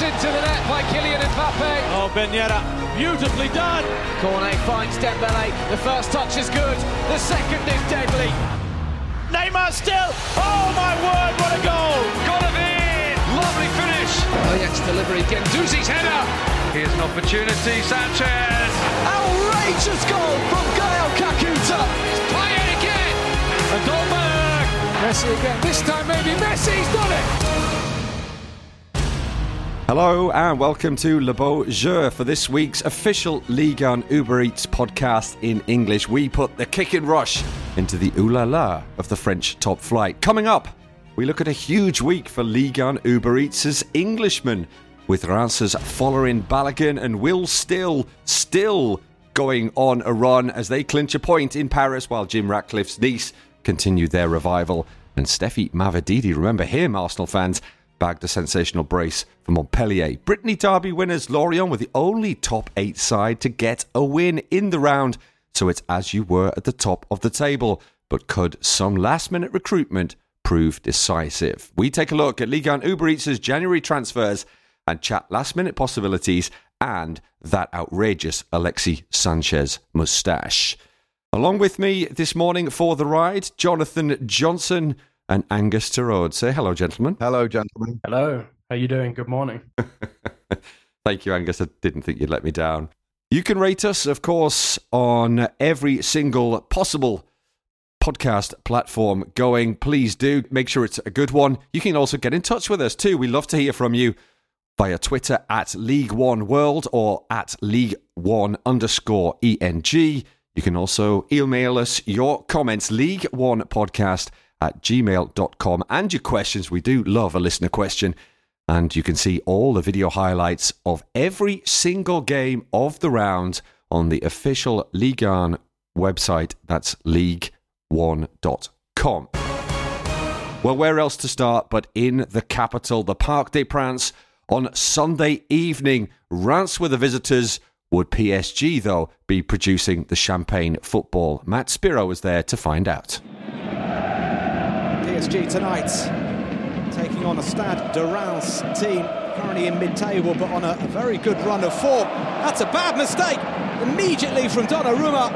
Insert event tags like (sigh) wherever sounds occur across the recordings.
Into the net by Kylian Mbappe. Oh, Ben Yedder, beautifully done. Cornet finds Dembele. The first touch is good. The second is deadly. Neymar still. Oh my word, what a goal! Golovin. Lovely finish. Oh, Ajax delivery. Guendouzi's header. Here's an opportunity. Sanchez. Outrageous goal from Gael Kakuta. It's Payet again. And Dolberg. Messi again. This time maybe Messi's done it. Hello and welcome to Le Beau Jeu for this week's official Ligue 1 Uber Eats podcast in English. We put the kick and rush into the ooh la la of the French top flight. Coming up, we look at a huge week for Ligue 1 Uber Eats Englishmen, with Reims Folarin Balogun and Will Still still going on a run as they clinch a point in Paris while Jim Ratcliffe's Nice continue their revival. And Stephy Mavididi, remember him, Arsenal fans, bagged a sensational brace for Montpellier. Brittany Derby winners Lorient were the only top eight side to get a win in the round, so it's as you were at the top of the table. But could some last minute recruitment prove decisive? We take a look at Ligue 1 Uber Eats' January transfers and chat last minute possibilities and that outrageous Alexi Sanchez moustache. Along with me this morning for the ride, Jonathan Johnson and Angus Torode. Say hello, gentlemen. Hello, gentlemen. Hello. How are you doing? Good morning. (laughs) Thank you, Angus. I didn't think you'd let me down. You can rate us, of course, on every single possible podcast platform going. Please do make sure it's a good one. You can also get in touch with us too. We love to hear from you via Twitter at League One World or at League One underscore ENG. You can also email us your comments, League One Podcast at gmail.com and your questions. We do love a listener question. And you can see all the video highlights of every single game of the round on the official Ligue 1 website. That's ligue1.com. Well, where else to start but in the capital, the Parc des Princes, on Sunday evening. Reims were the visitors. Would PSG, though, be producing the champagne football? Matt Spiro was there to find out. PSG tonight taking on a Stade de Reims team currently in mid-table but on a, a, very good run of form. That's a bad mistake immediately from Donnarumma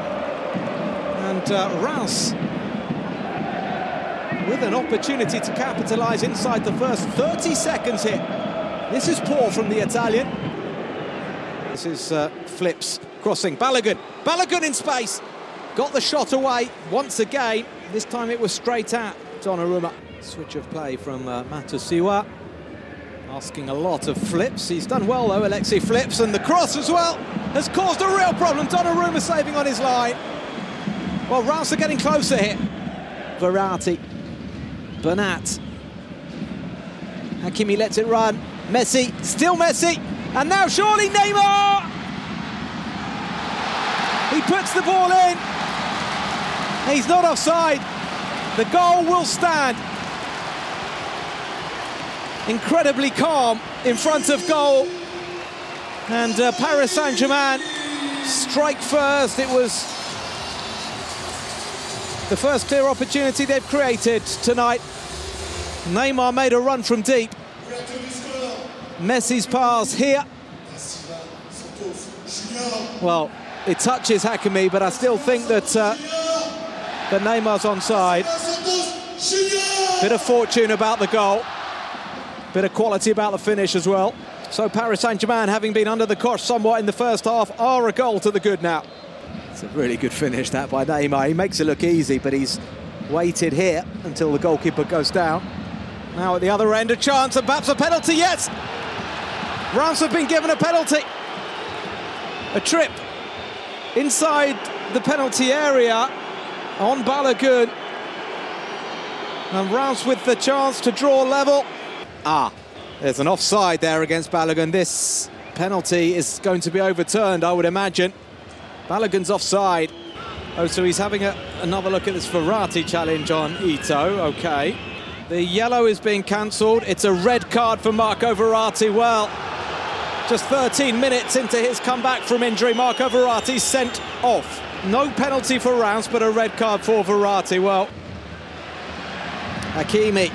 and uh, Reims with an opportunity to capitalise inside the first 30 seconds here. This is poor from the Italian. This is uh, Flips crossing Balogun. Balogun in space. Got the shot away once again. This time it was straight at Donnarumma. Switch of play from uh, Matusiwa. Asking a lot of Flips. He's done well though, Alexi Flips, and the cross as well has caused a real problem. Donnarumma saving on his line. Well, Reims are getting closer here. Verratti. Bernat. Hakimi lets it run. Messi, still Messi. And now surely Neymar! He puts the ball in. He's not offside. The goal will stand. Incredibly calm in front of goal. And uh, Paris Saint-Germain strike first. It was the first clear opportunity they've created tonight. Neymar made a run from deep. Messi's pass here. Well, it touches Hakimi, but I still think that uh, that Neymar's onside. Bit of fortune about the goal. Bit of quality about the finish as well. So Paris Saint-Germain, having been under the cosh somewhat in the first half, are a goal to the good now. It's a really good finish that by Neymar. He makes it look easy, but he's waited here until the goalkeeper goes down. Now at the other end, a chance and perhaps a penalty. Yes, Reims have been given a penalty. A trip inside the penalty area on Balogun. And Reims with the chance to draw level. Ah, there's an offside there against Balogun. This penalty is going to be overturned, I would imagine. Balogun's offside. Oh, so he's having a, another look at this Verratti challenge on Ito. Okay. The yellow is being cancelled. It's a red card for Marco Verratti. Well, just 13 minutes into his comeback from injury, Marco Verratti sent off. No penalty for Reims, but a red card for Verratti. Well, Hakimi.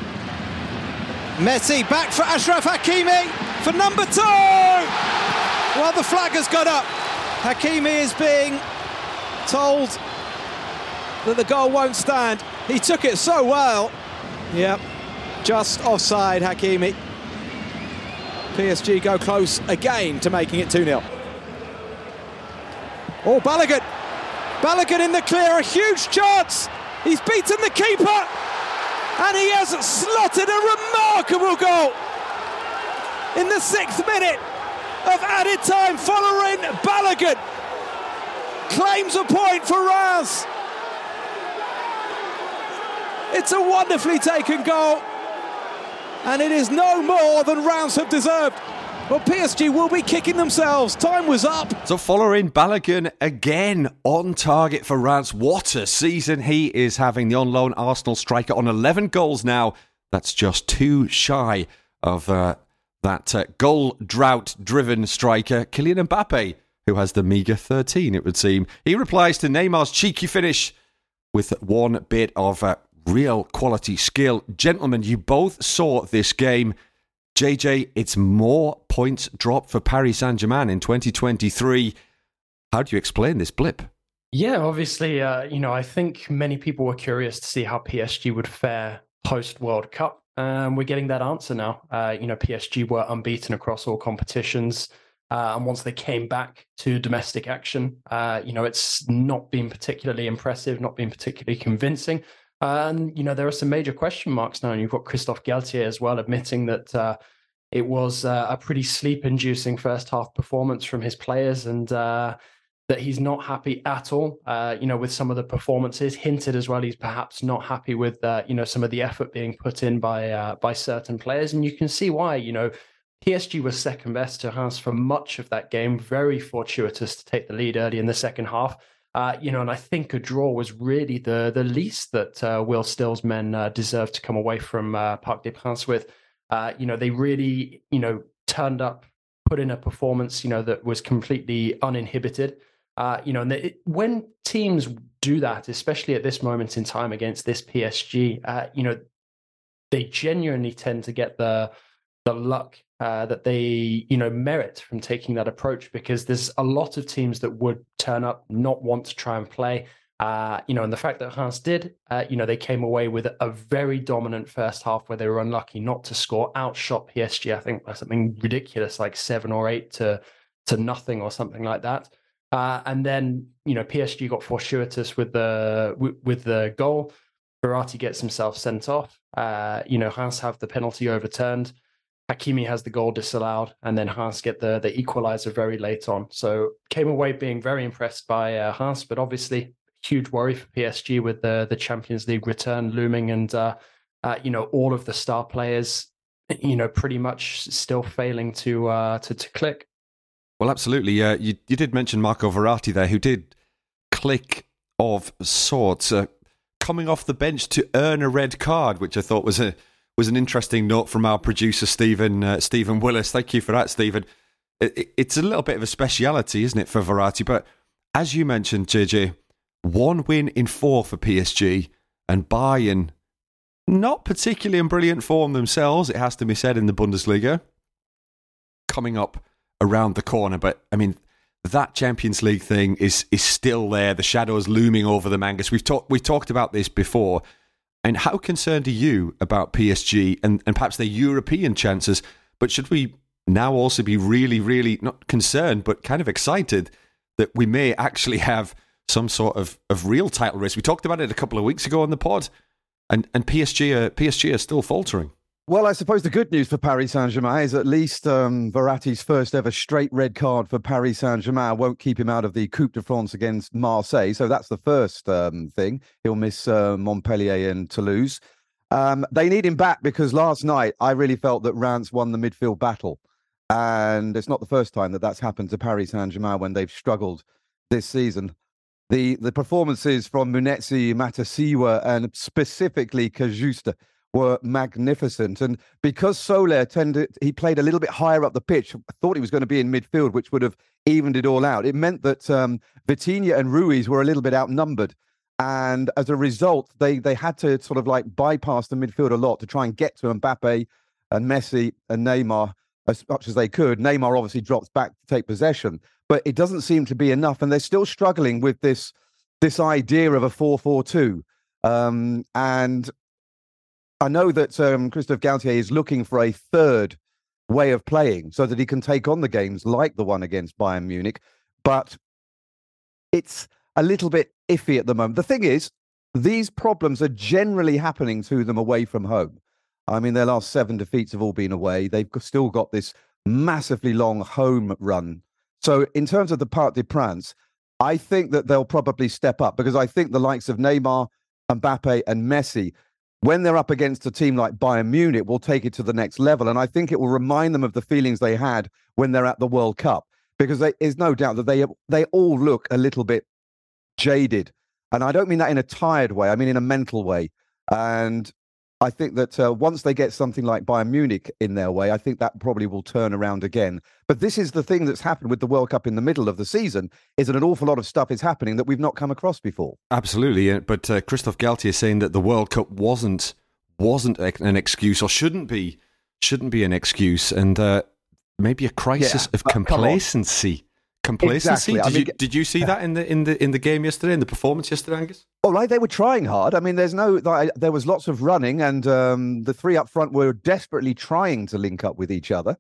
Messi back for Ashraf Hakimi. for number two. Well, the flag has gone up. Hakimi is being told that the goal won't stand. He took it so well. Yep, just offside, Hakimi. PSG go close again to making it 2 0. Oh, Balogun. Balogun in the clear, a huge chance. He's beaten the keeper and he has slotted a remarkable goal in the sixth minute of added time Folarin Balogun. Claims a point for Reims. It's a wonderfully taken goal, and it is no more than Reims have deserved. Well, PSG will be kicking themselves. Time was up. So, Folarin Balogun again on target for Reims. What a season he is having. The on loan Arsenal striker on 11 goals now. That's just too shy of uh, that uh, goal drought driven striker, Kylian Mbappe, who has the meagre 13, it would seem. He replies to Neymar's cheeky finish with one bit of uh, real quality skill. Gentlemen, you both saw this game. JJ, it's more points dropped for Paris Saint Germain in 2023. How do you explain this blip? Yeah, obviously, uh, you know, I think many people were curious to see how PSG would fare post World Cup. Um, we're getting that answer now. Uh, you know, PSG were unbeaten across all competitions. Uh, and once they came back to domestic action, uh, you know, it's not been particularly impressive, not been particularly convincing. and, you know, there are some major question marks now. And you've got Christophe Galtier as well admitting that uh, it was uh, a pretty sleep inducing first half performance from his players. And, uh, that he's not happy at all, uh, you know, with some of the performances. Hinted as well, he's perhaps not happy with, uh, you know, some of the effort being put in by uh, by certain players, and you can see why. You know, PSG was second best to Reims for much of that game. Very fortuitous to take the lead early in the second half. Uh, you know, and I think a draw was really the the least that Will Still's men deserved to come away from Parc des Princes with. You know, they really, you know, turned up, put in a performance, you know, that was completely uninhibited. Uh, you know, and when teams do that, especially at this moment in time against this PSG, uh, you know, they genuinely tend to get the the luck uh, that they you know merit from taking that approach because there's a lot of teams that would turn up not want to try and play. Uh, you know, and the fact that Reims did, uh, you know, they came away with a very dominant first half where they were unlucky not to score, outshot PSG, I think by something ridiculous like seven or eight to to nothing or something like that. Uh, and then you know PSG got fortuitous with the with, the goal. Verratti gets himself sent off. Uh, you know Reims have the penalty overturned. Hakimi has the goal disallowed, and then Reims get the the equalizer very late on. So came away being very impressed by uh, Reims, but obviously huge worry for PSG with the the Champions League return looming, and uh, uh, you know all of the star players, you know, pretty much still failing to uh, to to click. Well, absolutely. Uh, you, you did mention Marco Verratti there, who did click of sorts, uh, coming off the bench to earn a red card, which I thought was a was an interesting note from our producer Stephen uh, Stephen Willis. Thank you for that, Stephen. It, it, it's a little bit of a speciality, isn't it, for Verratti? But as you mentioned, JJ, one win in four for PSG, and Bayern not particularly in brilliant form themselves. It has to be said in the Bundesliga. Coming up around the corner. But I mean, that Champions League thing is is still there. The shadows looming over the Mangas. We've talked we talked about this before. And how concerned are you about PSG and, and perhaps their European chances? But should we now also be really, really not concerned, but kind of excited that we may actually have some sort of, of real title race? We talked about it a couple of weeks ago on the pod, and, and PSG are, PSG are still faltering. Well, I suppose the good news for Paris Saint Germain is at least um, Verratti's first ever straight red card for Paris Saint Germain won't keep him out of the Coupe de France against Marseille. So that's the first um, thing. He'll miss uh, Montpellier and Toulouse. Um, they need him back because last night I really felt that Reims won the midfield battle. And it's not the first time that that's happened to Paris Saint Germain when they've struggled this season. The the performances from Munetsi, Matusiwa, and specifically Cajuste were magnificent. And because Soler tended, he played a little bit higher up the pitch. Thought he was going to be in midfield, which would have evened it all out. It meant that um, Vitinha and Ruiz were a little bit outnumbered. And as a result, they they had to sort of like bypass the midfield a lot to try and get to Mbappe and Messi and Neymar. as much as they could. Neymar obviously drops back to take possession, but it doesn't seem to be enough, and they're still struggling with this this idea of a four-four-two. Um, and I know that um, Christophe Galtier is looking for a third way of playing so that he can take on the games like the one against Bayern Munich, but it's a little bit iffy at the moment. The thing is, these problems are generally happening to them away from home. I mean, their last seven defeats have all been away. They've still got this massively long home run. So, in terms of the Parc des Princes, I think that they'll probably step up because I think the likes of Neymar, Mbappe, and Messi, when they're up against a team like Bayern Munich, will take it to the next level. And I think it will remind them of the feelings they had when they're at the World Cup because there's no doubt that they they all look a little bit jaded, and I don't mean that in a tired way. I mean in a mental way. And I think that uh, once they get something like Bayern Munich in their way, I think that probably will turn around again. But this is the thing that's happened with the World Cup in the middle of the season: is that an awful lot of stuff is happening that we've not come across before. Absolutely, but uh, Christophe Galtier is saying that the World Cup wasn't wasn't an excuse or shouldn't be shouldn't be an excuse, and uh, maybe a crisis yeah, of complacency complacency. Exactly. Did, I mean, you, did you see that in the in the in the game yesterday, in the performance yesterday, Angus? All right, they were trying hard. I mean, there's no there was lots of running, and um, the three up front were desperately trying to link up with each other.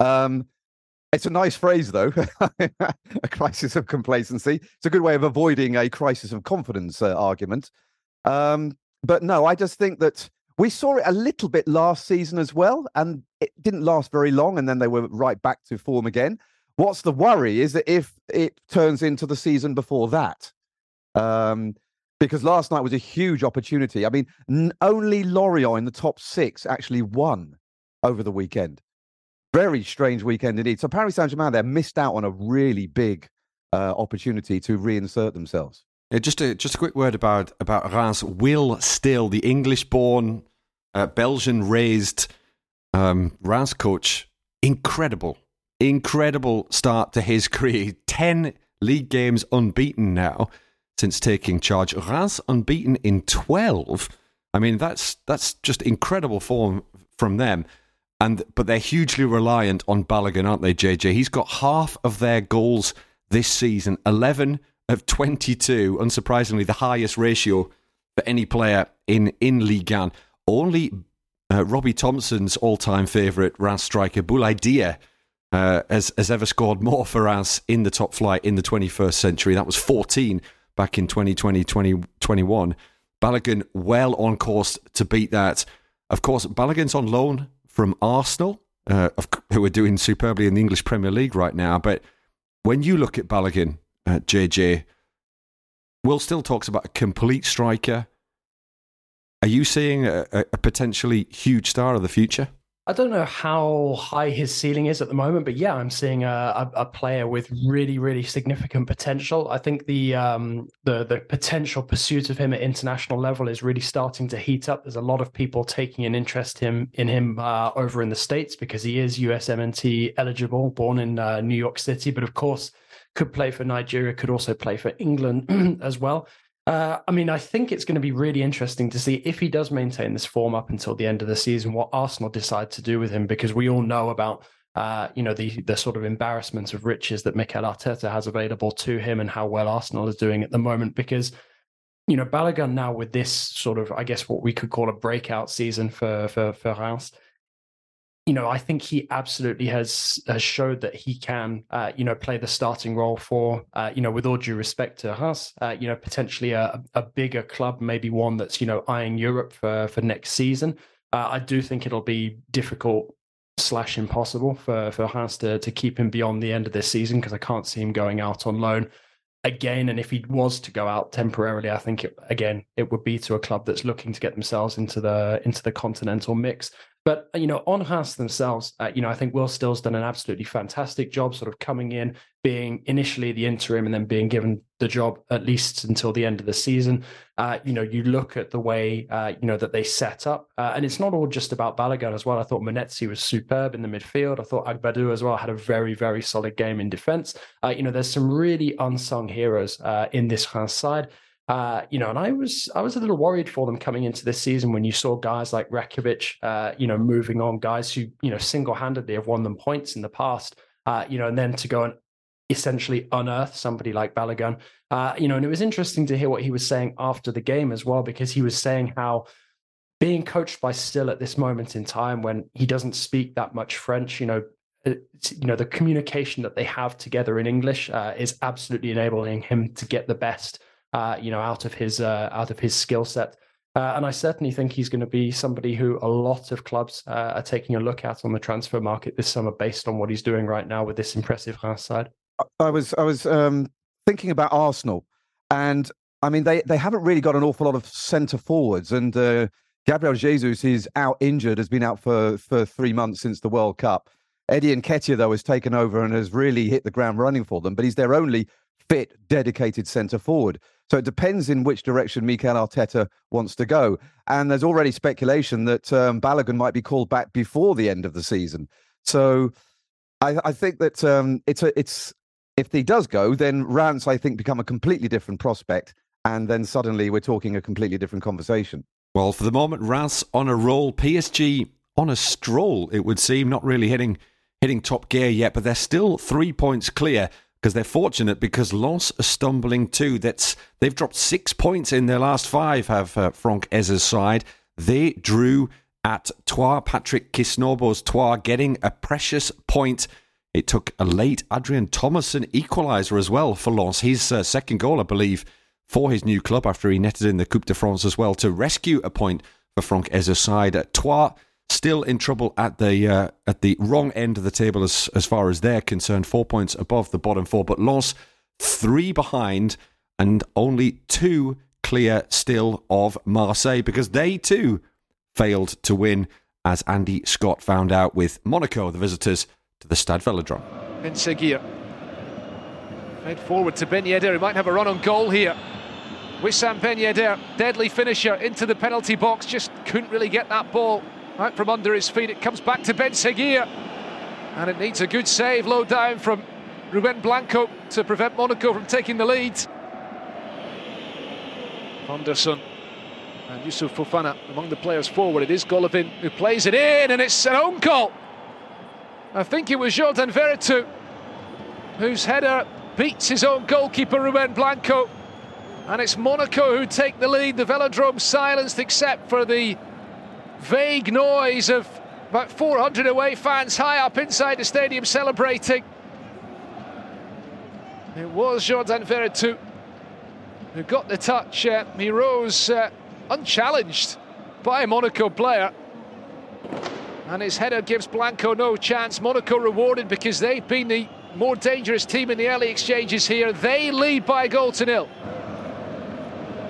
Um, it's a nice phrase, though. (laughs) a crisis of complacency. It's a good way of avoiding a crisis of confidence uh, argument. Um, but no, I just think that we saw it a little bit last season as well, and it didn't last very long, and then they were right back to form again. What's the worry is that if it turns into the season before that, um, because last night was a huge opportunity. I mean, n- only Lorient in the top six actually won over the weekend. Very strange weekend indeed. So Paris Saint Germain there missed out on a really big uh, opportunity to reinsert themselves. Yeah, just a just a quick word about about Reims. Will Still, the English-born, uh, Belgian-raised um, Reims coach, incredible incredible start to his (laughs) career. 10 league games unbeaten now since taking charge. Reims unbeaten in 12. I mean, that's that's just incredible form from them. And but they're hugely reliant on Balogun, aren't they, JJ? He's got half of their goals this season, 11 of 22. Unsurprisingly, the highest ratio for any player in in Ligue 1. Only uh, Robbie Thompson's all-time favourite Reims striker, Boulaye Dia, uh, has, has ever scored more for us in the top flight in the 21st century. That was 14 back in 2020, 2021. Balogun well on course to beat that. Of course, Balogun's on loan from Arsenal, uh, who are doing superbly in the English Premier League right now. But when you look at Balogun, uh, JJ, Will still talks about a complete striker. Are you seeing a, a potentially huge star of the future? I don't know how high his ceiling is at the moment, but yeah, I'm seeing a, a, a player with really, really significant potential. I think the um, the the potential pursuit of him at international level is really starting to heat up. There's a lot of people taking an interest him in him uh, over in the states because he is USMNT eligible, born in uh, New York City, but of course could play for Nigeria, could also play for England (clears throat) as well. Uh, I mean, I think it's going to be really interesting to see if he does maintain this form up until the end of the season, what Arsenal decide to do with him, because we all know about, uh, you know, the the sort of embarrassment of riches that Mikel Arteta has available to him and how well Arsenal is doing at the moment. Because, you know, Balogun now with this sort of, I guess, what we could call a breakout season for for for Reims, you know, I think he absolutely has has showed that he can, uh, you know, play the starting role for, uh, you know, with all due respect to us, uh, you know, potentially a, a bigger club, maybe one that's, you know, eyeing Europe for for next season. Uh, I do think it'll be difficult slash impossible for for Reims to to keep him beyond the end of this season because I can't see him going out on loan again. And if he was to go out temporarily, I think it, again it would be to a club that's looking to get themselves into the into the continental mix. But you know, on Reims themselves, uh, you know, I think Will Still's done an absolutely fantastic job, sort of coming in, being initially the interim, and then being given the job at least until the end of the season. Uh, you know, you look at the way uh, you know that they set up, uh, and it's not all just about Balogun as well. I thought Munetsi was superb in the midfield. I thought Agbadou as well had a very, very solid game in defence. Uh, you know, there's some really unsung heroes uh, in this Reims side. Uh, you know, and I was I was a little worried for them coming into this season when you saw guys like Rakovic, uh, you know, moving on, guys who you know single handedly have won them points in the past. Uh, you know, and then to go and essentially unearth somebody like Balogun. Uh, you know, and it was interesting to hear what he was saying after the game as well, because he was saying how being coached by Still at this moment in time when he doesn't speak that much French, you know, you know the communication that they have together in English uh, is absolutely enabling him to get the best uh, you know, out of his uh, out of his skill set. Uh, and I certainly think he's going to be somebody who a lot of clubs uh, are taking a look at on the transfer market this summer, based on what he's doing right now with this impressive Reims side. I was I was um, thinking about Arsenal, and I mean they they haven't really got an awful lot of centre forwards, and uh, Gabriel Jesus is out injured, has been out for for three months since the World Cup. Eddie and Nketiah, though, has taken over and has really hit the ground running for them, but he's their only fit, dedicated centre forward. So it depends in which direction Mikel Arteta wants to go. And there's already speculation that um, Balogun might be called back before the end of the season. So I, I think that um, it's a, it's if he does go, then Reims I think become a completely different prospect, and then suddenly we're talking a completely different conversation. Well, for the moment, Reims on a roll, PSG on a stroll. It would seem not really hitting hitting top gear yet, but they're still three points clear because they're fortunate because Lens are stumbling too. That's they've dropped six points in their last five. Have uh, Franck Haise's side? They drew at Troyes. Patrick Kisnorbo's Troyes getting a precious point. It took a late Adrien Thomasson equaliser as well for Lens. His uh, second goal, I believe, for his new club after he netted in the Coupe de France as well to rescue a point for Franck Haise's side. At Troyes still in trouble at the uh, at the wrong end of the table as as far as they're concerned. Four points above the bottom four, but Lens three behind and only two clear still of Marseille because they too failed to win, as Andy Scott found out with Monaco, the visitors to the Stade Velodrome. Ben Seghir. Head forward to Ben Yedder, might have a run on goal here. Wissam Ben Yedder, deadly finisher into the penalty box, just couldn't really get that ball out from under his feet. It comes back to Ben Seghir. And it needs a good save low down from Ruben Blanco to prevent Monaco from taking the lead. Henderson and Youssouf Fofana among the players forward. It is Golovin who plays it in, and it's an own goal. I think it was Jordan Veretout whose header beats his own goalkeeper Ruben Blanco. And it's Monaco who take the lead. The velodrome silenced except for the vague noise of about 400 away fans high up inside the stadium celebrating. It was Jordan Veretout who got the touch. Uh, he rose uh, unchallenged by a Monaco player. And his header gives Blanco no chance. Monaco rewarded because they've been the more dangerous team in the early exchanges here. They lead by a goal to nil.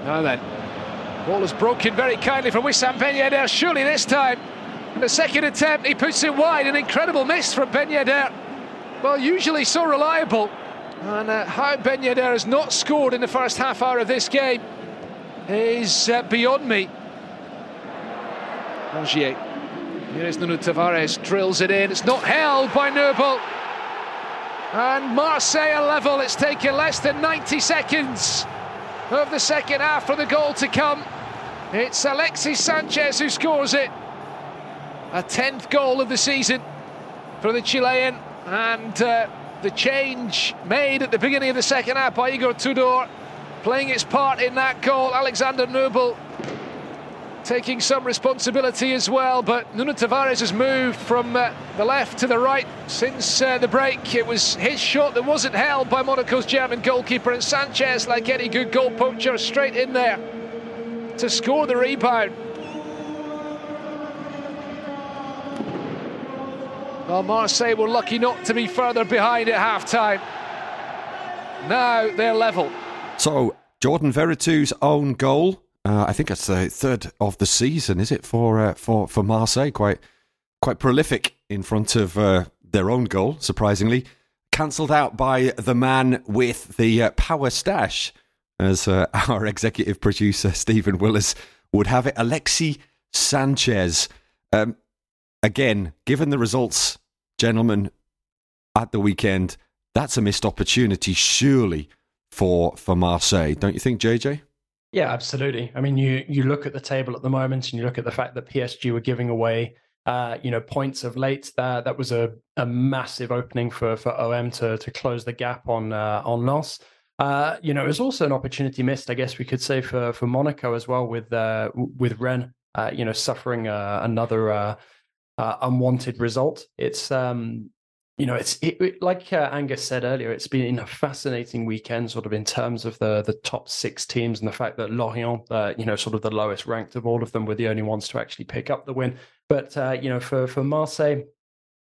Now then, Ball is broken very kindly from Wissam Ben Yedder. Surely this time, in the second attempt, he puts it wide. An incredible miss from Ben Yedder. Well, usually so reliable. And uh, how Ben Yedder has not scored in the first half hour of this game is uh, beyond me. Angier. Here is Nuno Tavares, drills it in. It's not held by Nübel. And Marseille level. It's taken less than 90 seconds of the second half for the goal to come. It's Alexis Sanchez who scores it. A 10th goal of the season for the Chilean. And uh, the change made at the beginning of the second half by Igor Tudor playing its part in that goal. Alexander Nübel taking some responsibility as well. But Nuno Tavares has moved from uh, the left to the right since uh, the break. It was his shot that wasn't held by Monaco's German goalkeeper. And Sanchez, like any good goal poacher, straight in there to score the rebound. Well, Marseille were lucky not to be further behind at half time. Now they're level. So, Jordan Veretout's own goal. Uh, I think it's the third of the season, is it for uh, for for Marseille? Quite quite prolific in front of uh, their own goal. Surprisingly, cancelled out by the man with the uh, power stash as uh, (laughs) our executive producer Stephen Willis would have it. Alexi Sanchez. Um, again, given the results, gentlemen, at the weekend, that's a missed opportunity, surely for for Marseille, don't you think, JJ? Yeah, absolutely. I mean, you you look at the table at the moment, and you look at the fact that PSG were giving away, uh, you know, points of late. That that was a, a massive opening for for OM to to close the gap on uh, on Lens. Uh, you know, it was also an opportunity missed, I guess we could say, for for Monaco as well with uh, with Rennes. Uh, you know, suffering uh, another uh, uh, unwanted result. It's um, you know, it's it, it, like Angus said earlier. It's been a fascinating weekend, sort of in terms of the the top six teams and the fact that Lorient, you know, sort of the lowest ranked of all of them, were the only ones to actually pick up the win. But you know, for for Marseille,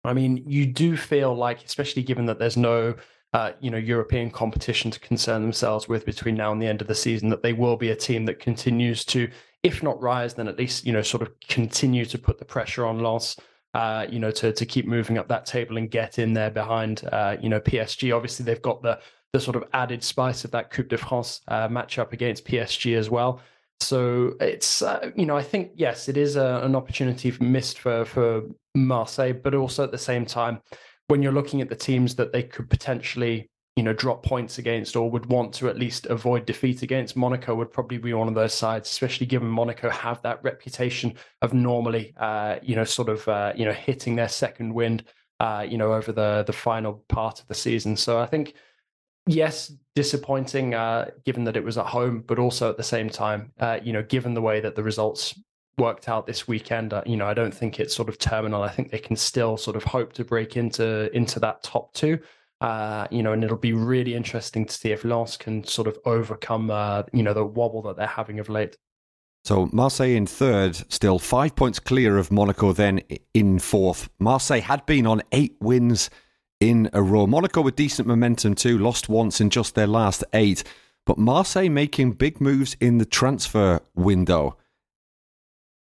I mean, you do feel like, especially given that there's no uh, you know European competition to concern themselves with between now and the end of the season, that they will be a team that continues to, if not rise, then at least you know sort of continue to put the pressure on Lens. Uh, you know, to to keep moving up that table and get in there behind, uh, you know, PSG. Obviously, they've got the the sort of added spice of that Coupe de France uh, matchup against PSG as well. So it's uh, you know I think yes, it is a, an opportunity missed for for Marseille, but also at the same time, when you're looking at the teams that they could potentially you know drop points against or would want to at least avoid defeat against monaco would probably be one of those sides especially given monaco have that reputation of normally uh, you know sort of uh, you know hitting their second wind uh, you know over the the final part of the season. So i think yes disappointing uh, given that it was at home but also at the same time uh, you know given the way that the results worked out this weekend. Uh, you know, I don't think it's sort of terminal. I think they can still sort of hope to break into into that top two. Uh, you know, and it'll be really interesting to see if Lens can sort of overcome, uh, you know, the wobble that they're having of late. So Marseille in third, still five points clear of Monaco. Then in fourth, Marseille had been on eight wins in a row. Monaco with decent momentum too, lost once in just their last eight. But Marseille making big moves in the transfer window.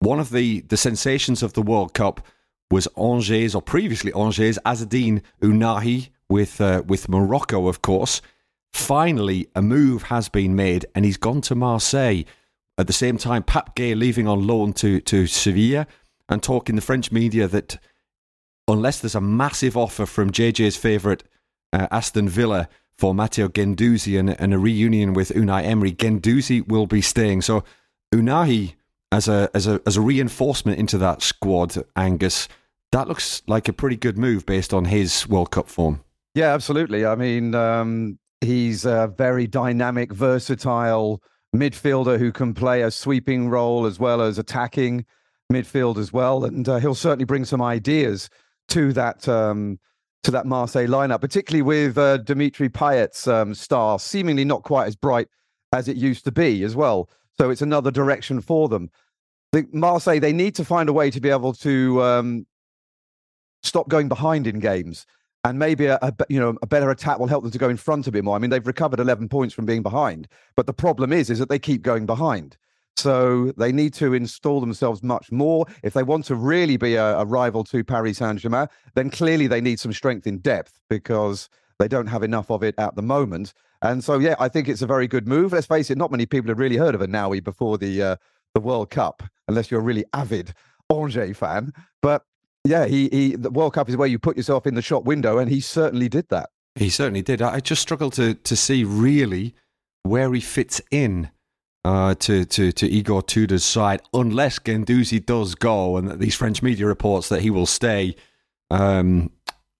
One of the, the sensations of the World Cup was Angers, or previously Angers, Azzedine Ounahi with, uh, with Morocco, of course. Finally, a move has been made, and he's gone to Marseille. At the same time, Pape Gueye leaving on loan to, to Sevilla and talking the French media that unless there's a massive offer from JJ's favourite uh, Aston Villa for Matteo Guendouzi and, and, a reunion with Unai Emery, Guendouzi will be staying. So Ounahi as a as a as a reinforcement into that squad, Angus, that looks like a pretty good move based on his World Cup form. Yeah, absolutely. I mean, um, he's a very dynamic, versatile midfielder who can play a sweeping role as well as attacking midfield as well, and uh, he'll certainly bring some ideas to that um, to that Marseille lineup, particularly with uh, Dimitri Payet's um, star seemingly not quite as bright as it used to be as well. So it's another direction for them. The Marseille, they need to find a way to be able to um, stop going behind in games. And maybe a, a, you know a better attack will help them to go in front a bit more. I mean, they've recovered 11 points from being behind, but the problem is is that they keep going behind. So they need to install themselves much more. If they want to really be a, a rival to Paris Saint Germain, then clearly they need some strength in depth because they don't have enough of it at the moment. And so, yeah, I think it's a very good move. Let's face it, not many people had really heard of Ounahi before the uh, the World Cup, unless you're a really avid Angers fan. But yeah, he, he the World Cup is where you put yourself in the shop window, and he certainly did that. He certainly did. I just struggle to to see really where he fits in uh, to, to, to Igor Tudor's side, unless Guendouzi does go, and these French media reports that he will stay um,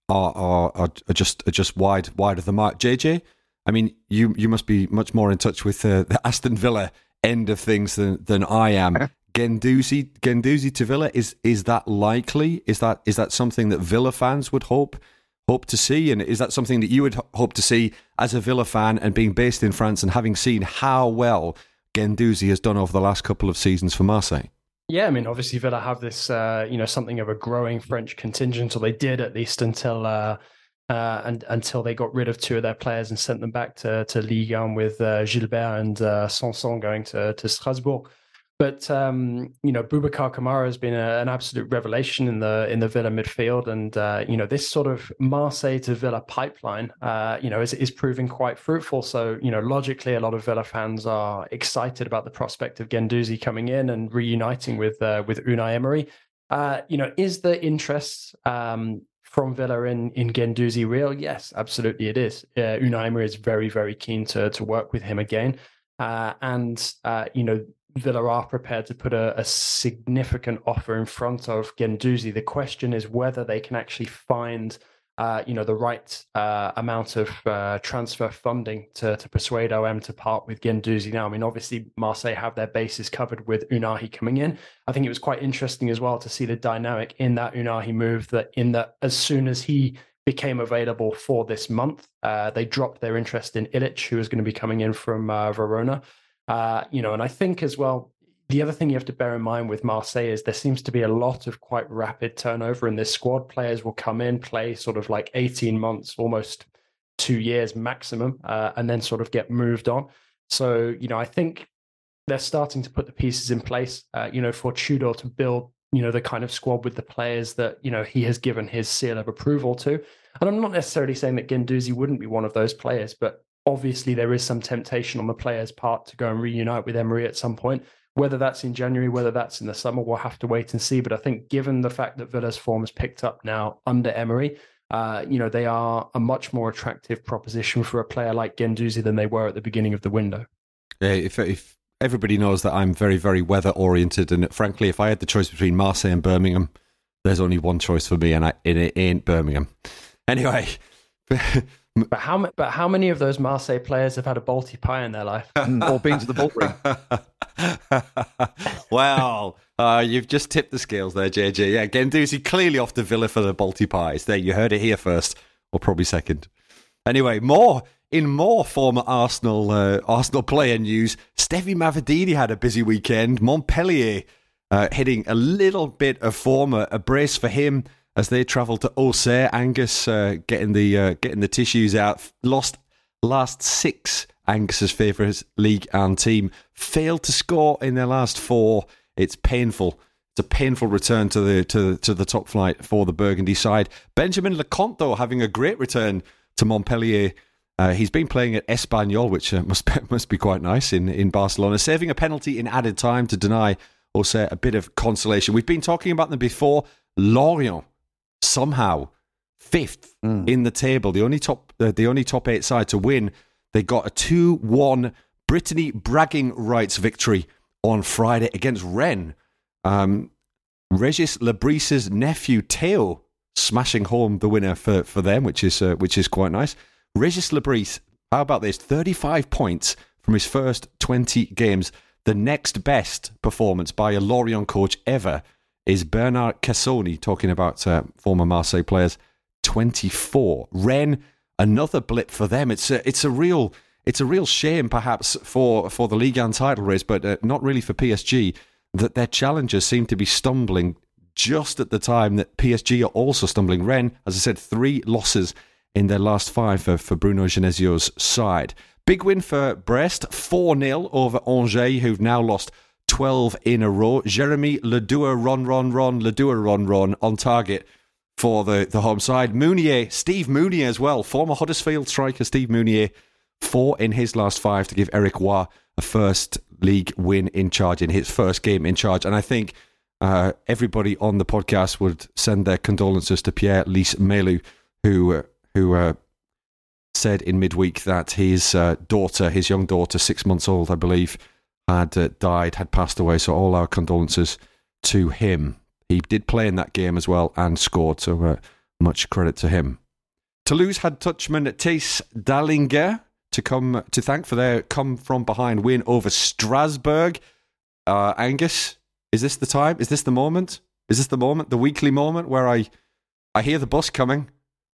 are, are, are just are just wide wide of the mark. JJ, I mean, you you must be much more in touch with uh, the (laughs) Aston Villa end of things than than I am. Guendouzi, Guendouzi to Villa is is that likely? Is that is that something that Villa fans would hope hope to see? And is that something that you would hope to see as a Villa fan and being based in France and having seen how well Guendouzi has done over the last couple of seasons for Marseille? Yeah, I mean, obviously Villa have this, uh, you know, something of a growing French contingent, or they did at least until uh, uh, and until they got rid of two of their players and sent them back to to Ligue 1 with uh, Guilbert and uh, Sanson going to to Strasbourg. But um, you know, Boubacar Kamara has been a, an absolute revelation in the in the Villa midfield, and uh, you know this sort of Marseille to Villa pipeline, uh, you know, is is proving quite fruitful. So you know, logically, a lot of Villa fans are excited about the prospect of Guendouzi coming in and reuniting with uh, with Unai Emery. Uh, you know, is the interest um, from Villa in in Guendouzi real? Yes, absolutely it is. Uh, Unai Emery is very very keen to to work with him again. uh, and uh, you know Villa are prepared to put a, a, significant offer in front of Guendouzi. The question is whether they can actually find uh, you know, the right uh, amount of uh, transfer funding to, to persuade OM to part with Guendouzi now. I mean, obviously, Marseille have their bases covered with Ounahi coming in. I think it was quite interesting as well to see the dynamic in that Ounahi move that in that as soon as he became available for this month, uh, they dropped their interest in Ilic, who was going to be coming in from uh, Verona. Uh, you know, and I think as well, the other thing you have to bear in mind with Marseille is there seems to be a lot of quite rapid turnover in this squad. Players will come in, play sort of like 18 months, almost two years maximum, uh, and then sort of get moved on. So, you know, I think they're starting to put the pieces in place, uh, you know, for Tudor to build, you know, the kind of squad with the players that, you know, he has given his seal of approval to. And I'm not necessarily saying that Guendouzi wouldn't be one of those players, but obviously there is some temptation on the player's part to go and reunite with Emery at some point. Whether that's in January, whether that's in the summer, we'll have to wait and see. But I think, given the fact that Villa's form has picked up now under Emery, uh, you know, they are a much more attractive proposition for a player like Guendouzi than they were at the beginning of the window. Yeah, if, if everybody knows that I'm very, very weather oriented, and frankly, if I had the choice between Marseille and Birmingham, there's only one choice for me, and I, it ain't Birmingham. Anyway, (laughs) But how but how many of those Marseille players have had a Balti pie in their life (laughs) or been to the Bullring? (laughs) well, uh, you've just tipped the scales there, JJ. Yeah, Guendouzi clearly off the Villa for the Balti pies. There, you heard it here first, or probably second. Anyway, more in more former Arsenal uh, Arsenal player news. Stephy Mavididi had a busy weekend. Montpellier uh, hitting a little bit of form, a brace for him as they travel to Auxerre. Angus uh, getting the uh, getting the tissues out. Lost last six. Angus's favourite league and team failed to score in their last four. It's painful. It's a painful return to the to to the top flight for the Burgundy side. Benjamin Lecomte, though, having a great return to Montpellier. Uh, he's been playing at Espanyol, which uh, (laughs) must be, must be quite nice in, in Barcelona, saving a penalty in added time to deny Auxerre a bit of consolation. We've been talking about them before. Lorient somehow fifth mm. in the table, the only top uh, the only top eight side to win. They got a two one Brittany bragging rights victory on Friday against Rennes. Um, Regis Le Bris's nephew Theo smashing home the winner for, for them, which is uh, which is quite nice. Regis Lebris, how about this? Thirty five points from his first twenty games. The next best performance by a Lorient coach ever is Bernard Casoni talking about uh, former Marseille players. 24. Rennes, another blip for them. It's a, it's a real it's a real shame, perhaps, for, for the Ligue 1 title race, but uh, not really for PSG, that their challengers seem to be stumbling just at the time that PSG are also stumbling. Rennes, as I said, three losses in their last five for, for Bruno Genesio's side. Big win for Brest, 4 0 over Angers, who've now lost 12 in a row. Jeremy Ledoueur, Ron, Ron, run, Ledoueur, Ron, run on target for the, the home side. Mounié, Steve Mounié as well, former Huddersfield striker Steve Mounié, four in his last five to give Eric Roy a first league win in charge in his first game in charge. And I think uh, everybody on the podcast would send their condolences to Pierre Lees-Melou, who, uh, who uh, said in midweek that his uh, daughter, his young daughter, six months old, I believe, had uh, died, had passed away. So all our condolences to him. He did play in that game as well and scored. So uh, much credit to him. Toulouse had touchman Thijs Dallinga to come to thank for their come from behind win over Strasbourg. Uh, Angus, is this the time? Is this the moment? Is this the moment, the weekly moment where I I hear the bus coming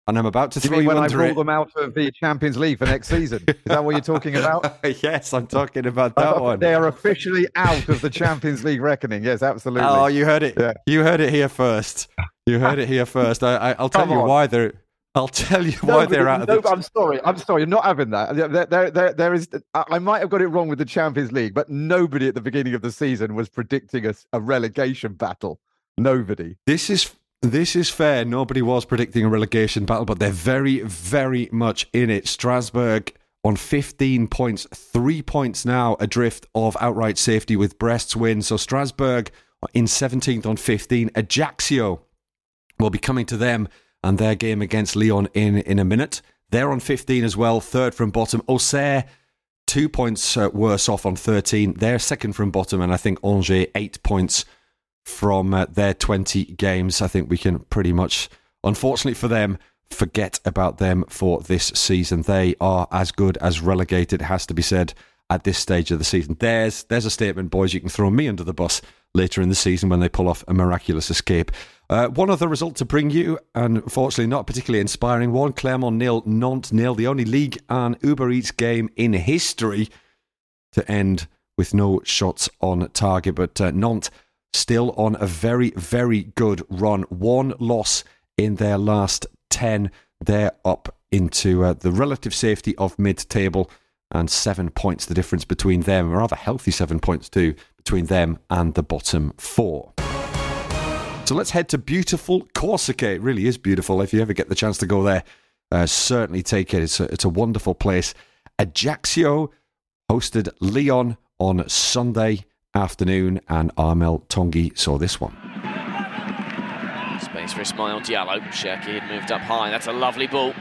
and I'm about to you throw you when I it. brought them out of the Champions League for next season. Is that what you're talking about? (laughs) yes, I'm talking about that one. They are officially out of the Champions League reckoning. Yes, absolutely. Oh, you heard it. Yeah. You heard it here first. You heard it here first. I, will tell you why they're. I'll tell you why Nobody- they're out of no, the. I'm sorry. I'm sorry. You're not having that. There, there, there, there is. I I might have got it wrong with the Champions League, but nobody at the beginning of the season was predicting a, a relegation battle. Nobody. This is this is fair. Nobody was predicting a relegation battle, but they're very, very much in it. Strasbourg on 15 points, three points now adrift of outright safety with Brest's win. So Strasbourg in 17th on 15. Ajaccio will be coming to them and their game against Lyon in in a minute. They're on 15 as well, third from bottom. Auxerre two points uh, worse off on 13. They're second from bottom, and I think Angers eight points from uh, their 20 games. I think we can pretty much, unfortunately for them, forget about them for this season. They are as good as relegated, has to be said, at this stage of the season. There's there's a statement, boys. You can throw me under the bus later in the season when they pull off a miraculous escape. Uh, one other result to bring you, and unfortunately not particularly inspiring one Clermont nil, Nantes nil, the only league and Uber Eats game in history to end with no shots on target. But uh, Nantes still on a very, very good run. One loss in their last 10. They're up into uh, the relative safety of mid table and seven points the difference between them, a rather healthy seven points too, between them and the bottom four. So let's head to beautiful Corsica. It really is beautiful. If you ever get the chance to go there, uh, certainly take it. It's a, it's a wonderful place. Ajaccio hosted Lyon on Sunday afternoon, and Armel Tongi saw this one. Space for Ismail Diallo. Cherki had moved up high. That's a lovely ball.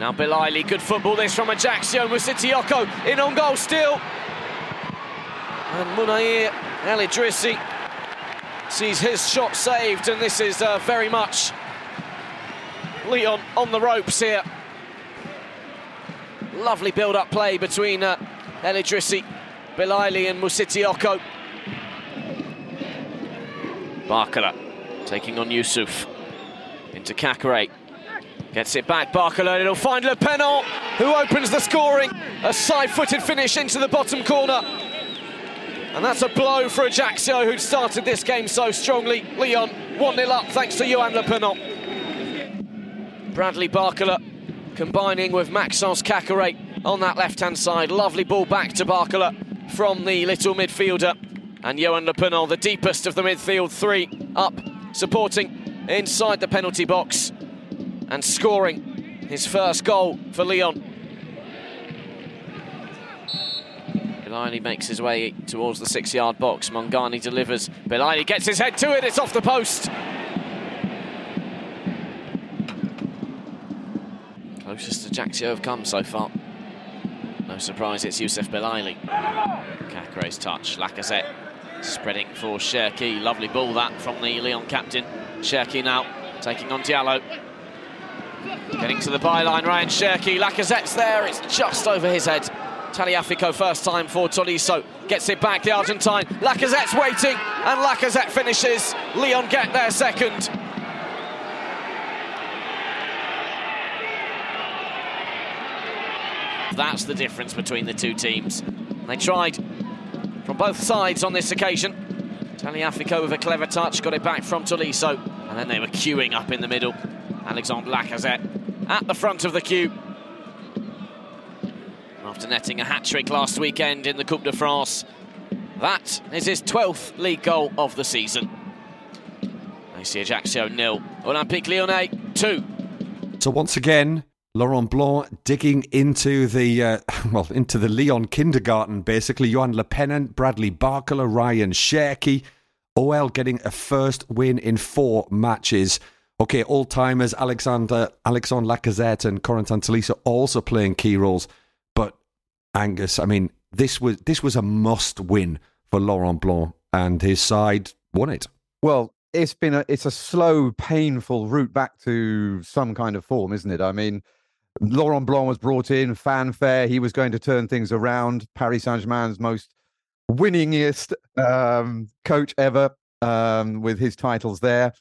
Now Belaili, good football this from Ajaccio. Musitioko in on goal still. And Mounaïm El Idrissi sees his shot saved, and this is uh, very much Lyon on the ropes here. Lovely build-up play between uh, El Idrissi, Belaili and Musitioko. Barcola taking on Yusuf. Into Caqueret. Gets it back, Barcola, it'll find Le who opens the scoring. A side-footed finish into the bottom corner. And that's a blow for Ajaccio, who'd started this game so strongly. Lyon, 1-0 up thanks to Johan Le. Bradley Barcola combining with Maxence Caqueret on that left-hand side. Lovely ball back to Barcola from the little midfielder. And Johan Lepenant, the deepest of the midfield three, up, supporting inside the penalty box and scoring his first goal for Lyon. Belaili makes his way towards the six-yard box. Mangani delivers. Belaili gets his head to it. It's off the post. Closest Ajaccio have come so far. No surprise, it's Youssef Belaili. Caqueret's touch. Lacazette spreading for Cherki. Lovely ball that from the Lyon captain. Cherki now taking on Diallo. Getting to the byline, Rayan Cherki. Lacazette's their. It's just over his head. Tagliafico first time for Tolisso. Gets it back, the Argentine. Lacazette's waiting, and Lacazette finishes. Lyon get there second. That's the difference between the two teams. They tried from both sides on this occasion. Tagliafico with a clever touch, got it back from Tolisso, and then they were queuing up in the middle. Alexandre Lacazette at the front of the queue. After netting a hat-trick last weekend in the Coupe de France, that is his 12th league goal of the season. AC Ajaccio nil, Olympique Lyonnais 2. So once again, Laurent Blanc digging into the uh, (laughs) well into the Lyon kindergarten. Basically, Johan Lepenant, Bradley Barcola, Rayan Cherki, OL getting a first win in four matches. Okay, all timers Alexander Alexandre Lacazette and Corentin Tolisso also playing key roles. But Angus, I mean, this was this was a must win for Laurent Blanc, and his side won it. Well, it's been a it's a slow, painful route back to some kind of form, isn't it? I mean, Laurent Blanc was brought in, fanfare. He was going to turn things around. Paris Saint Germain's most winningest um, coach ever um, with his titles there.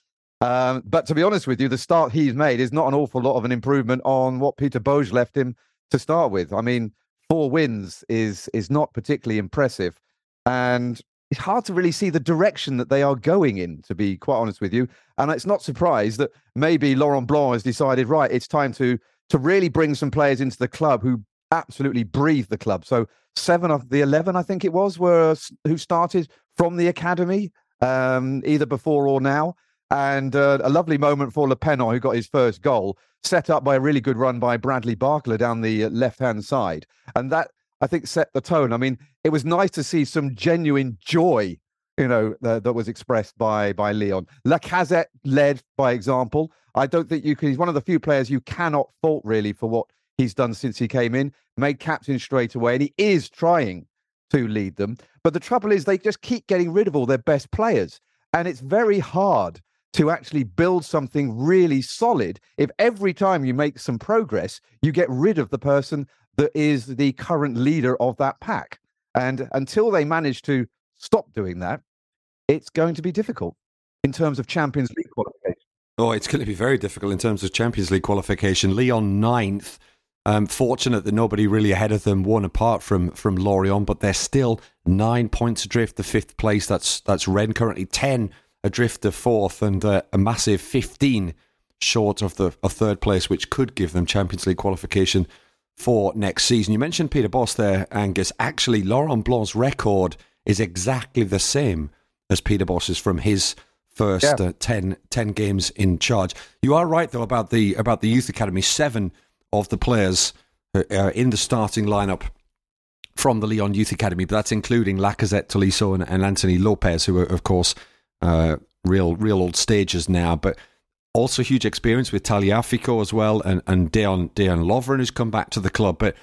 Um, but to be honest with you, the start he's made is not an awful lot of an improvement on what Peter Bosz left him to start with. I mean, four wins is is not particularly impressive, and it's hard to really see the direction that they are going in. To be quite honest with you, and it's not surprised that maybe Laurent Blanc has decided right, it's time to to really bring some players into the club who absolutely breathe the club. So seven of the eleven, I think it was, were who started from the academy, um, either before or now. And uh, a lovely moment for Lepenant, who got his first goal, set up by a really good run by Bradley Barcola down the uh, left hand side. And that, I think, set the tone. I mean, it was nice to see some genuine joy, you know, uh, that was expressed by by Lyon. Lacazette led by example. I don't think you can, he's one of the few players you cannot fault really for what he's done since he came in, made captain straight away, and he is trying to lead them. But the trouble is, they just keep getting rid of all their best players. And it's very hard to actually build something really solid if every time you make some progress, you get rid of the person that is the current leader of that pack. And until they manage to stop doing that, it's going to be difficult in terms of Champions League. Oh, it's going to be very difficult in terms of Champions League qualification. Lyon ninth. Um, fortunate that nobody really ahead of them, one apart from from Lorient, but they're still nine points adrift. The fifth place, that's that's Rennes currently ten adrift of fourth, and uh, a massive fifteen short of the of third place, which could give them Champions League qualification for next season. You mentioned Peter Bosz there, Angus. Actually, Laurent Blanc's record is exactly the same as Peter Bosz's from his first yeah. uh, 10, 10 games in charge. You are right though about the about the youth academy. Seven of the players uh, uh, in the starting lineup from the Lyon Youth Academy, but that's including Lacazette, Tolisso, and, and Anthony Lopes, who are of course uh, real real old stagers now, but. Also, huge experience with Tagliafico as well, and and Dejan Dejan Lovren, who's come back to the club. But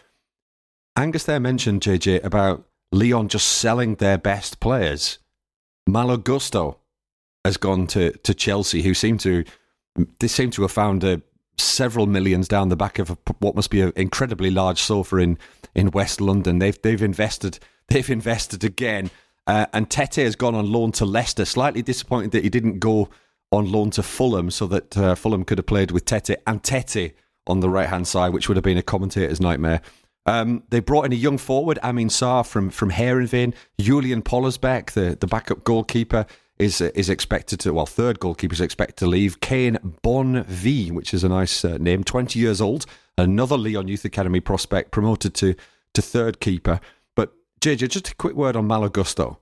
Angus there mentioned JJ about Lyon just selling their best players. Malo Gusto has gone to, to Chelsea, who seem to they seem to have found uh, several millions down the back of a, what must be an incredibly large sofa in, in West London. They've they've invested (laughs) they've invested again, uh, and Tete has gone on loan to Leicester. Slightly disappointed that he didn't go on loan to Fulham, so that uh, Fulham could have played with Tete and Tete on the right hand side, which would have been a commentator's nightmare. Um, they brought in a young forward, Amin Sarr from from Heerenveen. Julian Pollersbeck, the, the backup goalkeeper, is is expected to well third goalkeeper is expected to leave. Kayne Bonnevie, which is a nice uh, name, twenty years old, another Lyon Youth Academy prospect promoted to to third keeper. But JJ, just a quick word on Malo Gusto.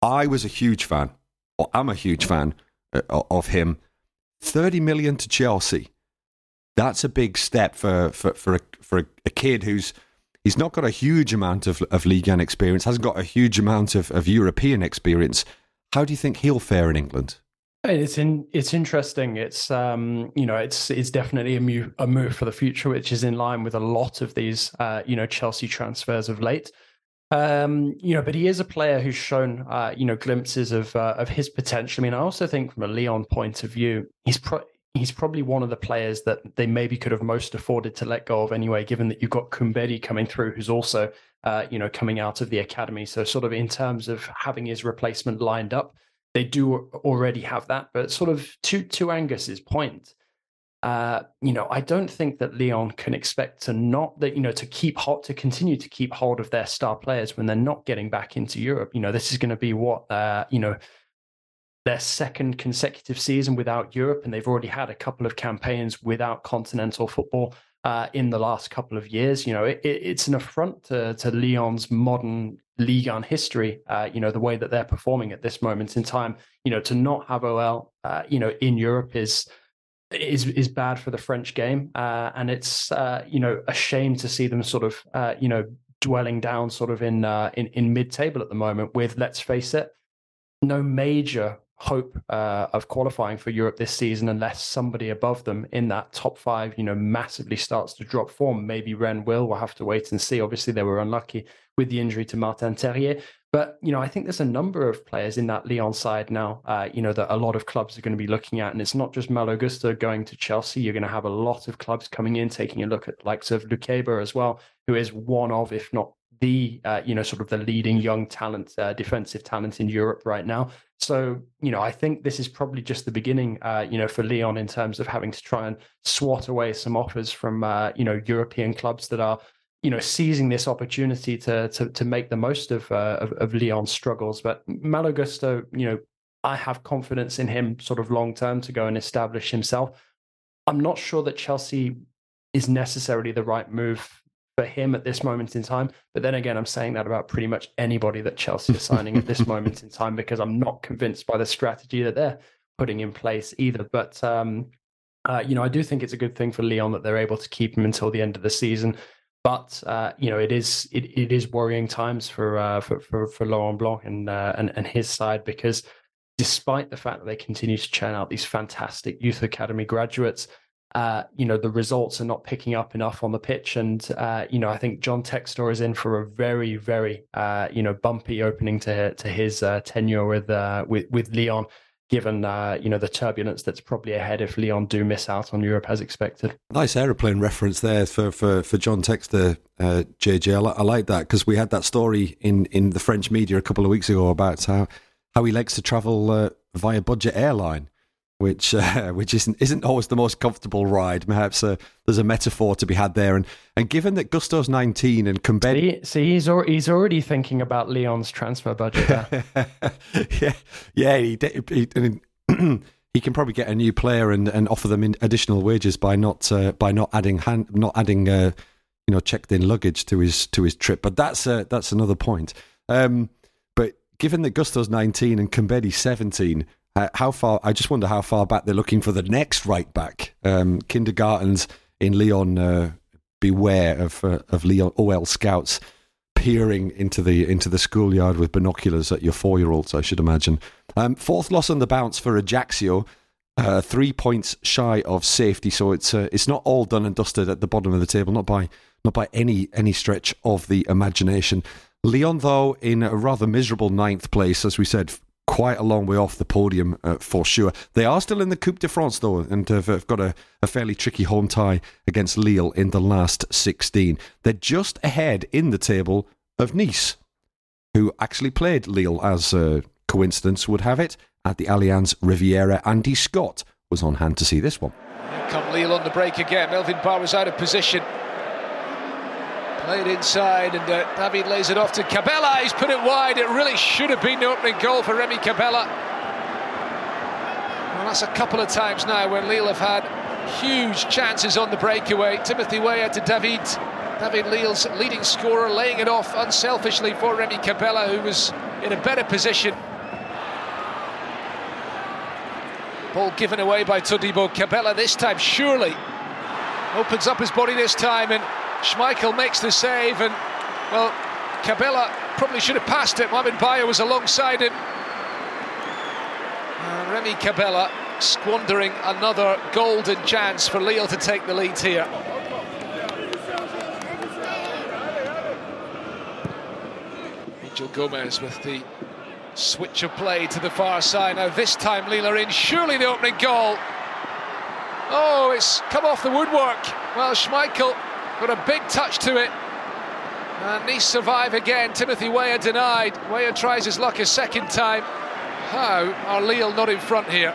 I was a huge fan, or I'm a huge fan uh, of him. Thirty million to Chelsea. That's a big step for for for a, for a, a kid who's he's not got a huge amount of, of league and experience, hasn't got a huge amount of, of European experience. How do you think he'll fare in England? It's in, it's interesting. It's um, you know it's it's definitely a move a move for the future, which is in line with a lot of these uh, you know Chelsea transfers of late. Um, you know, but he is a player who's shown uh, you know glimpses of uh, of his potential. I mean, I also think from a Lyon point of view, he's pro- he's probably one of the players that they maybe could have most afforded to let go of anyway, given that you've got Kumbedi coming through, who's also uh, you know, coming out of the academy. So, sort of in terms of having his replacement lined up, they do already have that. But sort of to to Angus's point, uh, you know, I don't think that Lyon can expect to not that you know to keep hot to continue to keep hold of their star players when they're not getting back into Europe. You know, this is going to be what uh, you know their second consecutive season without Europe, and they've already had a couple of campaigns without continental football uh, in the last couple of years. You know, it, it's an affront to, to Lyon's modern Ligue 1 history, uh, you know, the way that they're performing at this moment in time. You know, to not have OL, uh, you know, in Europe is is is bad for the French game, uh, and it's uh, you know a shame to see them sort of uh, you know dwelling down sort of in in in mid table at the moment. With let's face it, no major hope uh, of qualifying for Europe this season unless somebody above them in that top five, you know, massively starts to drop form. Maybe Rennes will. We'll have to wait and see. Obviously, they were unlucky with the injury to Martin Terrier. But, you know, I think there's a number of players in that Lyon side now, uh, you know, that a lot of clubs are going to be looking at. And it's not just Malo Gusto going to Chelsea. You're going to have a lot of clubs coming in, taking a look at likes of Lukeba as well, who is one of, if not the uh, you know sort of the leading young talent, uh, defensive talent in Europe right now. So you know, I think this is probably just the beginning, uh, you know, for Lyon in terms of having to try and swat away some offers from uh, you know European clubs that are you know seizing this opportunity to to to make the most of uh, of, of Lyon's struggles. But Malo Gusto, you know, I have confidence in him sort of long term to go and establish himself. I'm not sure that Chelsea is necessarily the right move for him at this moment in time. But then again, I'm saying that about pretty much anybody that Chelsea is signing at this moment in time because I'm not convinced by the strategy that they're putting in place either. But um, uh, you know, I do think it's a good thing for Lyon that they're able to keep him until the end of the season. But uh, you know, it is it, it is worrying times for uh, for, for for Laurent Blanc and uh, and and his side because despite the fact that they continue to churn out these fantastic youth academy graduates, uh, you know, the results are not picking up enough on the pitch. And, uh, you know, I think John Textor is in for a very, very, uh, you know, bumpy opening to to his uh, tenure with, uh, with with Lyon, given, uh, you know, the turbulence that's probably ahead if Lyon do miss out on Europe as expected. Nice aeroplane reference there for, for, for John Textor, JJ. I, I like that because we had that story in, in the French media a couple of weeks ago about how, how he likes to travel via budget airline which uh, (laughs) which isn't isn't always the most comfortable ride. Perhaps uh, there's a metaphor to be had there. And and given that Gusto's 19 and Kumbedi, see, see he's al- he's already thinking about Lyon's transfer budget. (laughs) yeah, yeah, he, he, (clears throat) he, can probably get a new player and, and offer them additional wages by not uh, by not adding hand, not adding uh, you know checked in luggage to his to his trip. But that's uh, that's another point. Um, but given that Gusto's 19 and Kumbedi 17 uh, how far? I just wonder how far back they're looking for the next right back. Um, kindergartens in Lyon, uh, beware of uh, of Lyon OL scouts peering into the into the schoolyard with binoculars at your four year olds. I should imagine. Um, fourth loss on the bounce for Ajaccio. Uh, three points shy of safety, so it's uh, it's not all done and dusted at the bottom of the table, not by not by any any stretch of the imagination. Lyon, though, in a rather miserable ninth place, as we said, quite a long way off the podium uh, for sure. They are still in the Coupe de France though, and have, have got a, a, fairly tricky home tie against Lille in the last 16. They're just ahead in the table of Nice, who actually played Lille, as uh, coincidence would have it, at the Allianz Riviera. Andy Scott was on hand to see this one. Come Lille on the break again. Melvin Bard was out of position. Played inside, and uh, David lays it off to Cabella. He's put it wide. It really should have been the opening goal for Remy Cabella. Well, that's a couple of times now when Lille have had huge chances on the breakaway. Timothy Weah to David. David Lille's leading scorer, laying it off unselfishly for Remy Cabella, who was in a better position. Ball given away by Todibo. Cabella this time, surely opens up his body this time and Schmeichel makes the save, and well, Cabella probably should have passed it. Mohamed Bayo was alongside him. Uh, Remy Cabella squandering another golden chance for Lille to take the lead here. Angel Gomes with the switch of play to the far side. Now this time Lille are in. Surely the opening goal. Oh, it's come off the woodwork. Well, Schmeichel Got a big touch to it. And Nice survive again. Timothy Weah denied. Weah tries his luck a second time. How are Lille not in front here?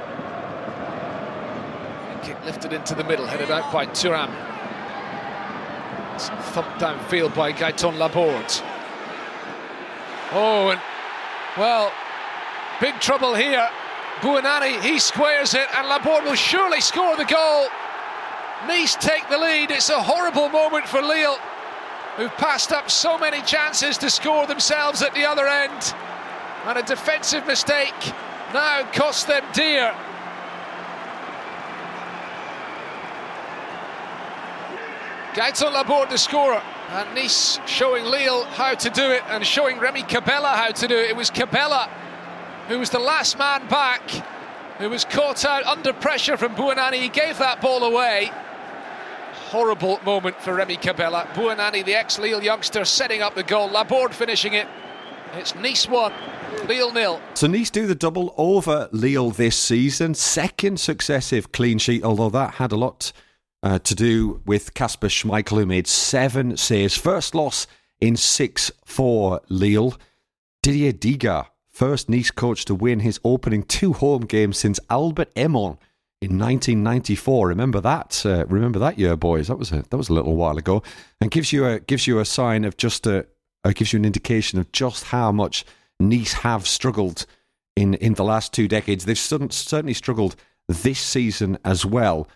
Kick lifted into the middle, headed out by Thuram. Thumped downfield by Gaetan Laborde. Oh, and well, big trouble here. Bouanani, he squares it, and Laborde will surely score the goal. Nice take the lead. It's a horrible moment for Lille, who've passed up so many chances to score themselves at the other end. And a defensive mistake now costs them dear. Gaetan Laborde, the scorer, and Nice showing Lille how to do it and showing Remy Cabella how to do it. It was Cabella who was the last man back, who was caught out under pressure from Bouanani. He gave that ball away horrible moment for Remy Cabella. Bouanani, the ex-Lille youngster, setting up the goal. Laborde finishing it. It's Nice 1, Lille nil. So Nice do the double over Lille this season. Second successive clean sheet, although that had a lot uh, to do with Kasper Schmeichel, who made seven saves. First loss in 6 for Lille. Didier Digard, first Nice coach to win his opening two home games since Albert Emon in 1994. Remember that? Uh, remember that year, boys? That was a that was a little while ago, and gives you a gives you a sign of just a uh, gives you an indication of just how much Nice have struggled in in the last two decades. They've certainly struggled this season as well,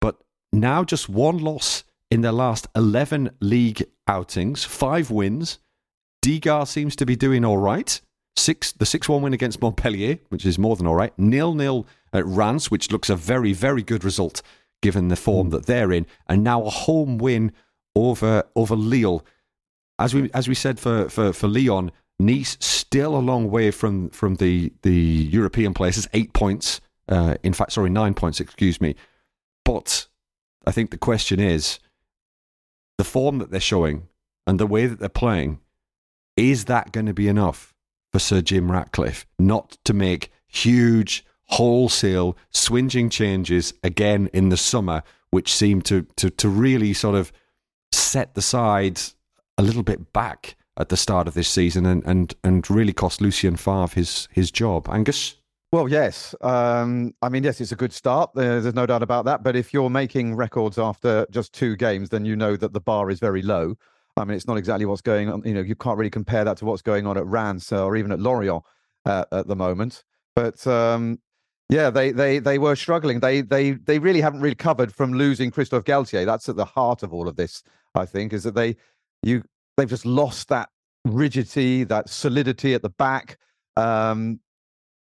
but now just one loss in their last 11 league outings, five wins. Digard seems to be doing all right. Six, the 6 1 win against Montpellier, which is more than all right. Nil nil at Reims, which looks a very, very good result given the form that they're in. And now a home win over over Lille. As we as we said for, for, for Lyon, Nice still a long way from from the the European places, eight points. Uh, in fact, sorry, nine points. Excuse me. But I think the question is the form that they're showing and the way that they're playing. Is that going to be enough for Sir Jim Ratcliffe not to make huge wholesale swinging changes again in the summer, which seemed to, to, to really sort of set the sides a little bit back at the start of this season and, and, and really cost Lucien Favre his, his job. Angus? Well, yes. Um, I mean, yes, it's a good start. There's no doubt about that. But if you're making records after just two games, then you know that the bar is very low. I mean, it's not exactly what's going on. You know, you can't really compare that to what's going on at Reims or even at Lorient uh, at the moment. But um, yeah, they they they were struggling. They they they really haven't recovered from losing Christophe Galtier. That's at the heart of all of this. I think is that they you they've just lost that rigidity, that solidity at the back. Um,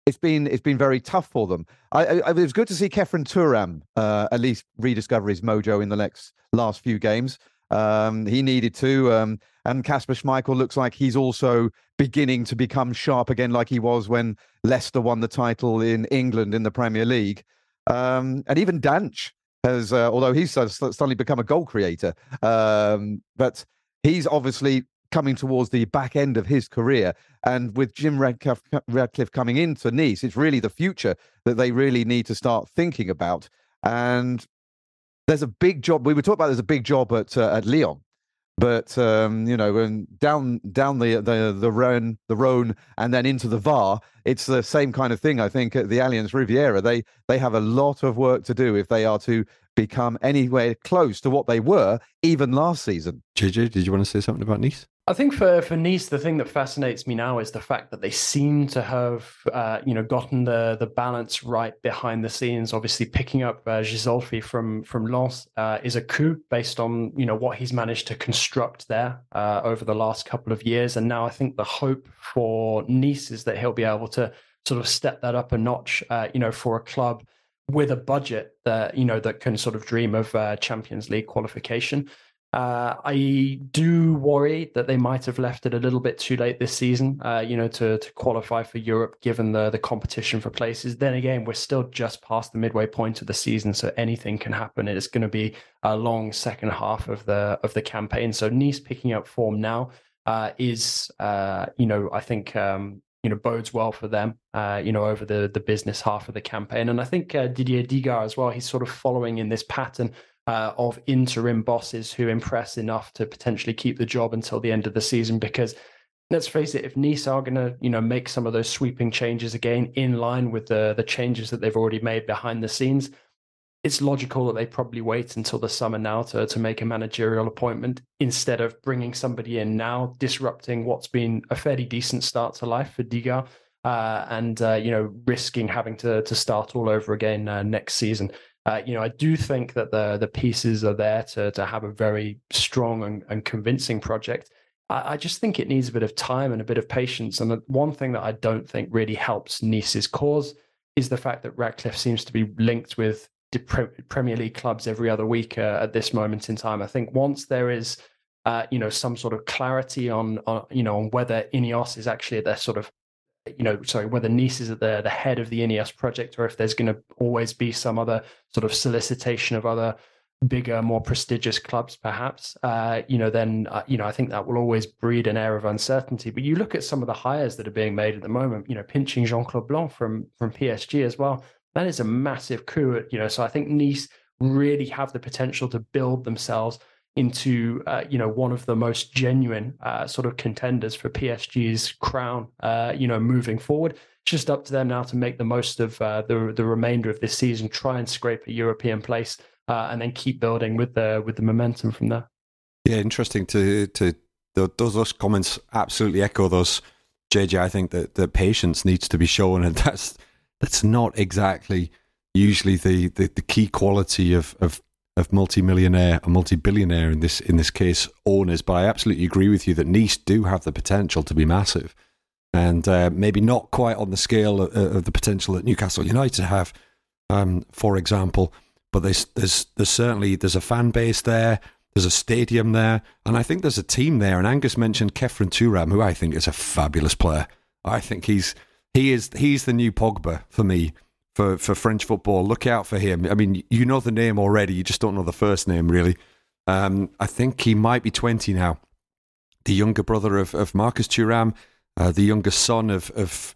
it's been it's been very tough for them. I, I, it was good to see Khéphren Thuram uh, at least rediscover his mojo in the next last few games. Um, he needed to, um, and Kasper Schmeichel looks like he's also beginning to become sharp again, like he was when Leicester won the title in England in the Premier League. Um, and even Dante has, uh, although he's suddenly become a goal creator, um, but he's obviously coming towards the back end of his career. And with Jim Ratcliffe, Ratcliffe coming into Nice, it's really the future that they really need to start thinking about. And there's a big job. We were talking about there's a big job at uh, at Lyon, but um, you know, and down down the the the Rhone, the Rhone, and then into the Var, it's the same kind of thing. I think at the Allianz Riviera, they they have a lot of work to do if they are to become anywhere close to what they were even last season. JJ, did you want to say something about Nice? I think for, for Nice, the thing that fascinates me now is the fact that they seem to have, uh, you know, gotten the the balance right behind the scenes. Obviously, picking up uh, Ghisolfi from from Lens uh, is a coup based on you know what he's managed to construct there uh, over the last couple of years, and now I think the hope for Nice is that he'll be able to sort of step that up a notch. Uh, you know, for a club with a budget that you know that can sort of dream of uh, Champions League qualification. Uh, I do worry that they might have left it a little bit too late this season, uh, you know, to, to qualify for Europe, given the the competition for places. Then again, we're still just past the midway point of the season, so anything can happen. It's going to be a long second half of the of the campaign. So Nice picking up form now uh, is, uh, you know, I think. Um, you know, bodes well for them, uh, you know, over the the business half of the campaign, and I think uh, Didier Digard as well. He's sort of following in this pattern uh, of interim bosses who impress enough to potentially keep the job until the end of the season. Because let's face it, if Nice are going to you know make some of those sweeping changes again in line with the the changes that they've already made behind the scenes, it's logical that they probably wait until the summer now to to make a managerial appointment instead of bringing somebody in now, disrupting what's been a fairly decent start to life for Digard. Uh, and uh, you know, risking having to to start all over again uh, next season. Uh, you know, I do think that the the pieces are there to to have a very strong and, and convincing project. I, I, just think it needs a bit of time and a bit of patience. And the one thing that I don't think really helps Nice's cause is the fact that Ratcliffe seems to be linked with Premier League clubs every other week uh, at this moment in time. I think once there is, uh, you know, some sort of clarity on, on, you know, on whether Ineos is actually at their sort of you know, sorry, whether Nice is at the, the head of the Ineos project or if there's going to always be some other sort of solicitation of other bigger, more prestigious clubs, perhaps, uh, you know, then, uh, you know, I think that will always breed an air of uncertainty. But you look at some of the hires that are being made at the moment, you know, pinching Jean Claude Blanc from, from PSG as well. That is a massive coup, you know. So I think Nice really have the potential to build themselves into uh, you know one of the most genuine uh, sort of contenders for PSG's crown. Uh, you know, moving forward, it's just up to them now to make the most of uh, the the remainder of this season, try and scrape a European place, uh, and then keep building with the with the momentum from there. Yeah, interesting to to those those comments absolutely echo those. JJ, I think that the patience needs to be shown, and (laughs) that's that's not exactly usually the, the, the key quality of, of of multi-millionaire or multi-billionaire in this in this case owners. But I absolutely agree with you that Nice do have the potential to be massive, and uh, maybe not quite on the scale of, of, the potential that Newcastle United have, um, for example. But there's there's there's certainly there's a fan base there. There's a stadium there, and I think there's a team there. And Angus mentioned Khéphren Thuram, who I think is a fabulous player. I think he's he is he's the new Pogba for me for, for French football. Look out for him. I mean, you know the name already, you just don't know the first name, really. Um, I think he might be 20 now. The younger brother of, of Marcus Thuram, uh, the younger son of, of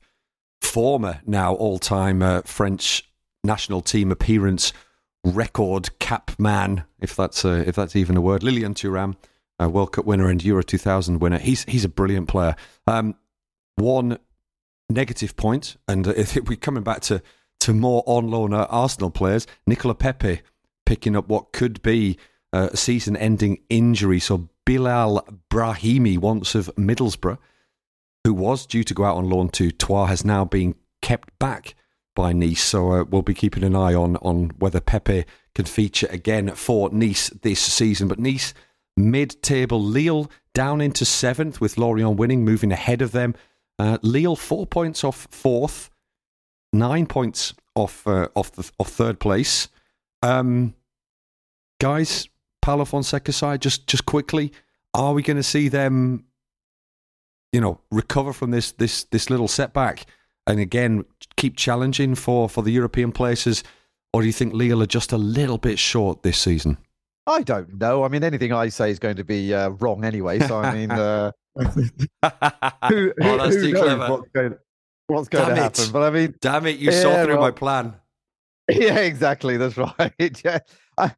former now all time uh, French national team appearance record cap man, if that's a, if that's even a word. Lilian Thuram, a World Cup winner and Euro 2000 winner. He's he's a brilliant player. Um, one negative point, and if (laughs) we're coming back to to more on loan Arsenal players, Nicola Pepe picking up what could be a season-ending injury. So Bilal Brahimi, once of Middlesbrough, who was due to go out on loan to Troyes, has now been kept back by Nice. So uh, we'll be keeping an eye on on whether Pepe can feature again for Nice this season. But Nice mid-table, Lille down into seventh with Lorient winning, moving ahead of them. Uh, Lille four points off fourth, nine points off uh, off the off third place. Um, guys, Paulo Fonseca side, just just quickly, are we going to see them, you know, recover from this this this little setback and again keep challenging for for the European places, or do you think Lille are just a little bit short this season? I don't know. I mean, anything I say is going to be uh, wrong anyway. So I mean, uh, (laughs) who, who, oh, that's who too knows clever. what's going, what's going Damn to it. happen? But I mean, Damn it! You Yeah, saw through well- my plan. (laughs) yeah, exactly. That's right. (laughs) yeah. I,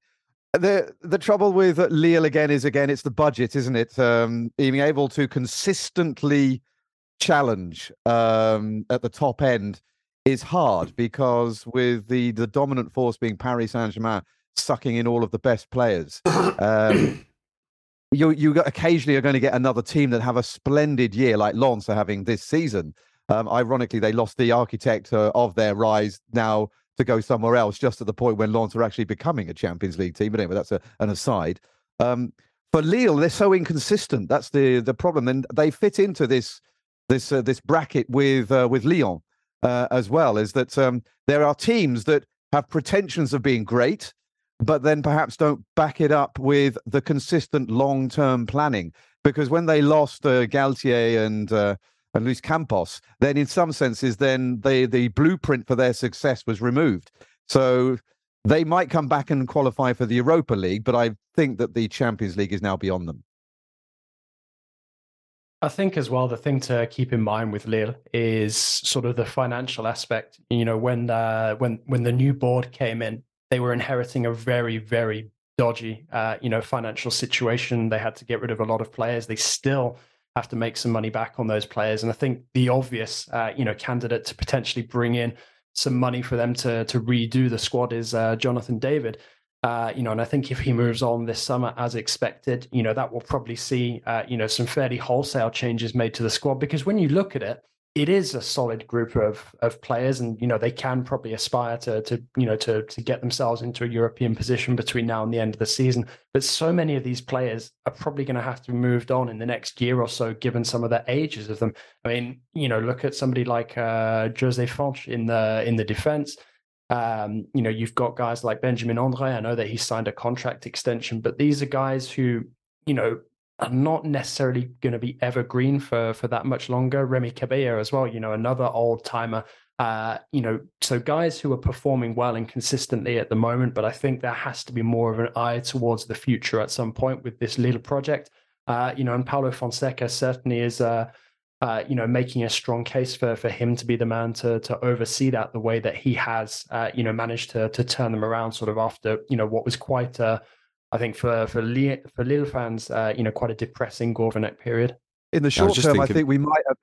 the the trouble with Lille again is again it's the budget, isn't it? Um, being able to consistently challenge um, at the top end is hard because with the the dominant force being Paris Saint Germain sucking in all of the best players. (coughs) Um, you you occasionally are going to get another team that have a splendid year like Lens are having this season. Um, ironically, they lost the architect uh, of their rise now to go somewhere else, just at the point when Lens are actually becoming a Champions League team. But anyway, that's a, an aside. Um, for Lille, they're so inconsistent. That's the the problem, and they fit into this this uh, this bracket with uh, with Lyon uh, as well. Is that um, there are teams that have pretensions of being great, but then perhaps don't back it up with the consistent long term planning. Because when they lost uh, Galtier and uh, and Luis Campos, then in some senses, then the the blueprint for their success was removed. So they might come back and qualify for the Europa League, but I think that the Champions League is now beyond them. I think as well the thing to keep in mind with Lille is sort of the financial aspect. You know, when uh, when when the new board came in, they were inheriting a very very dodgy, uh, you know, financial situation. They had to get rid of a lot of players. They still have to make some money back on those players. And I think the obvious, uh, you know, candidate to potentially bring in some money for them to to redo the squad is uh, Jonathan David. Uh, you know, and I think if he moves on this summer as expected, you know, that will probably see, uh, you know, some fairly wholesale changes made to the squad because when you look at it, it is a solid group of of players, and you know they can probably aspire to to you know to to get themselves into a European position between now and the end of the season. But so many of these players are probably going to have to be moved on in the next year or so, given some of the ages of them. I mean, you know, look at somebody like uh, José Fonte in the in the defense. Um, you know, you've got guys like Benjamin Andre. I know that he signed a contract extension, but these are guys who, you know, are not necessarily going to be evergreen for for that much longer. Remy Cabella as well, you know, another old timer. Uh, you know, so guys who are performing well and consistently at the moment, but I think there has to be more of an eye towards the future at some point with this little project. Uh, you know, and Paulo Fonseca certainly is uh, uh, you know, making a strong case for for him to be the man to to oversee that the way that he has, uh, you know, managed to to turn them around, sort of after you know what was quite, uh, I think for for Lille, for Lille fans, uh, you know, quite a depressing Gourvennec period. In the short just term, I think we might have.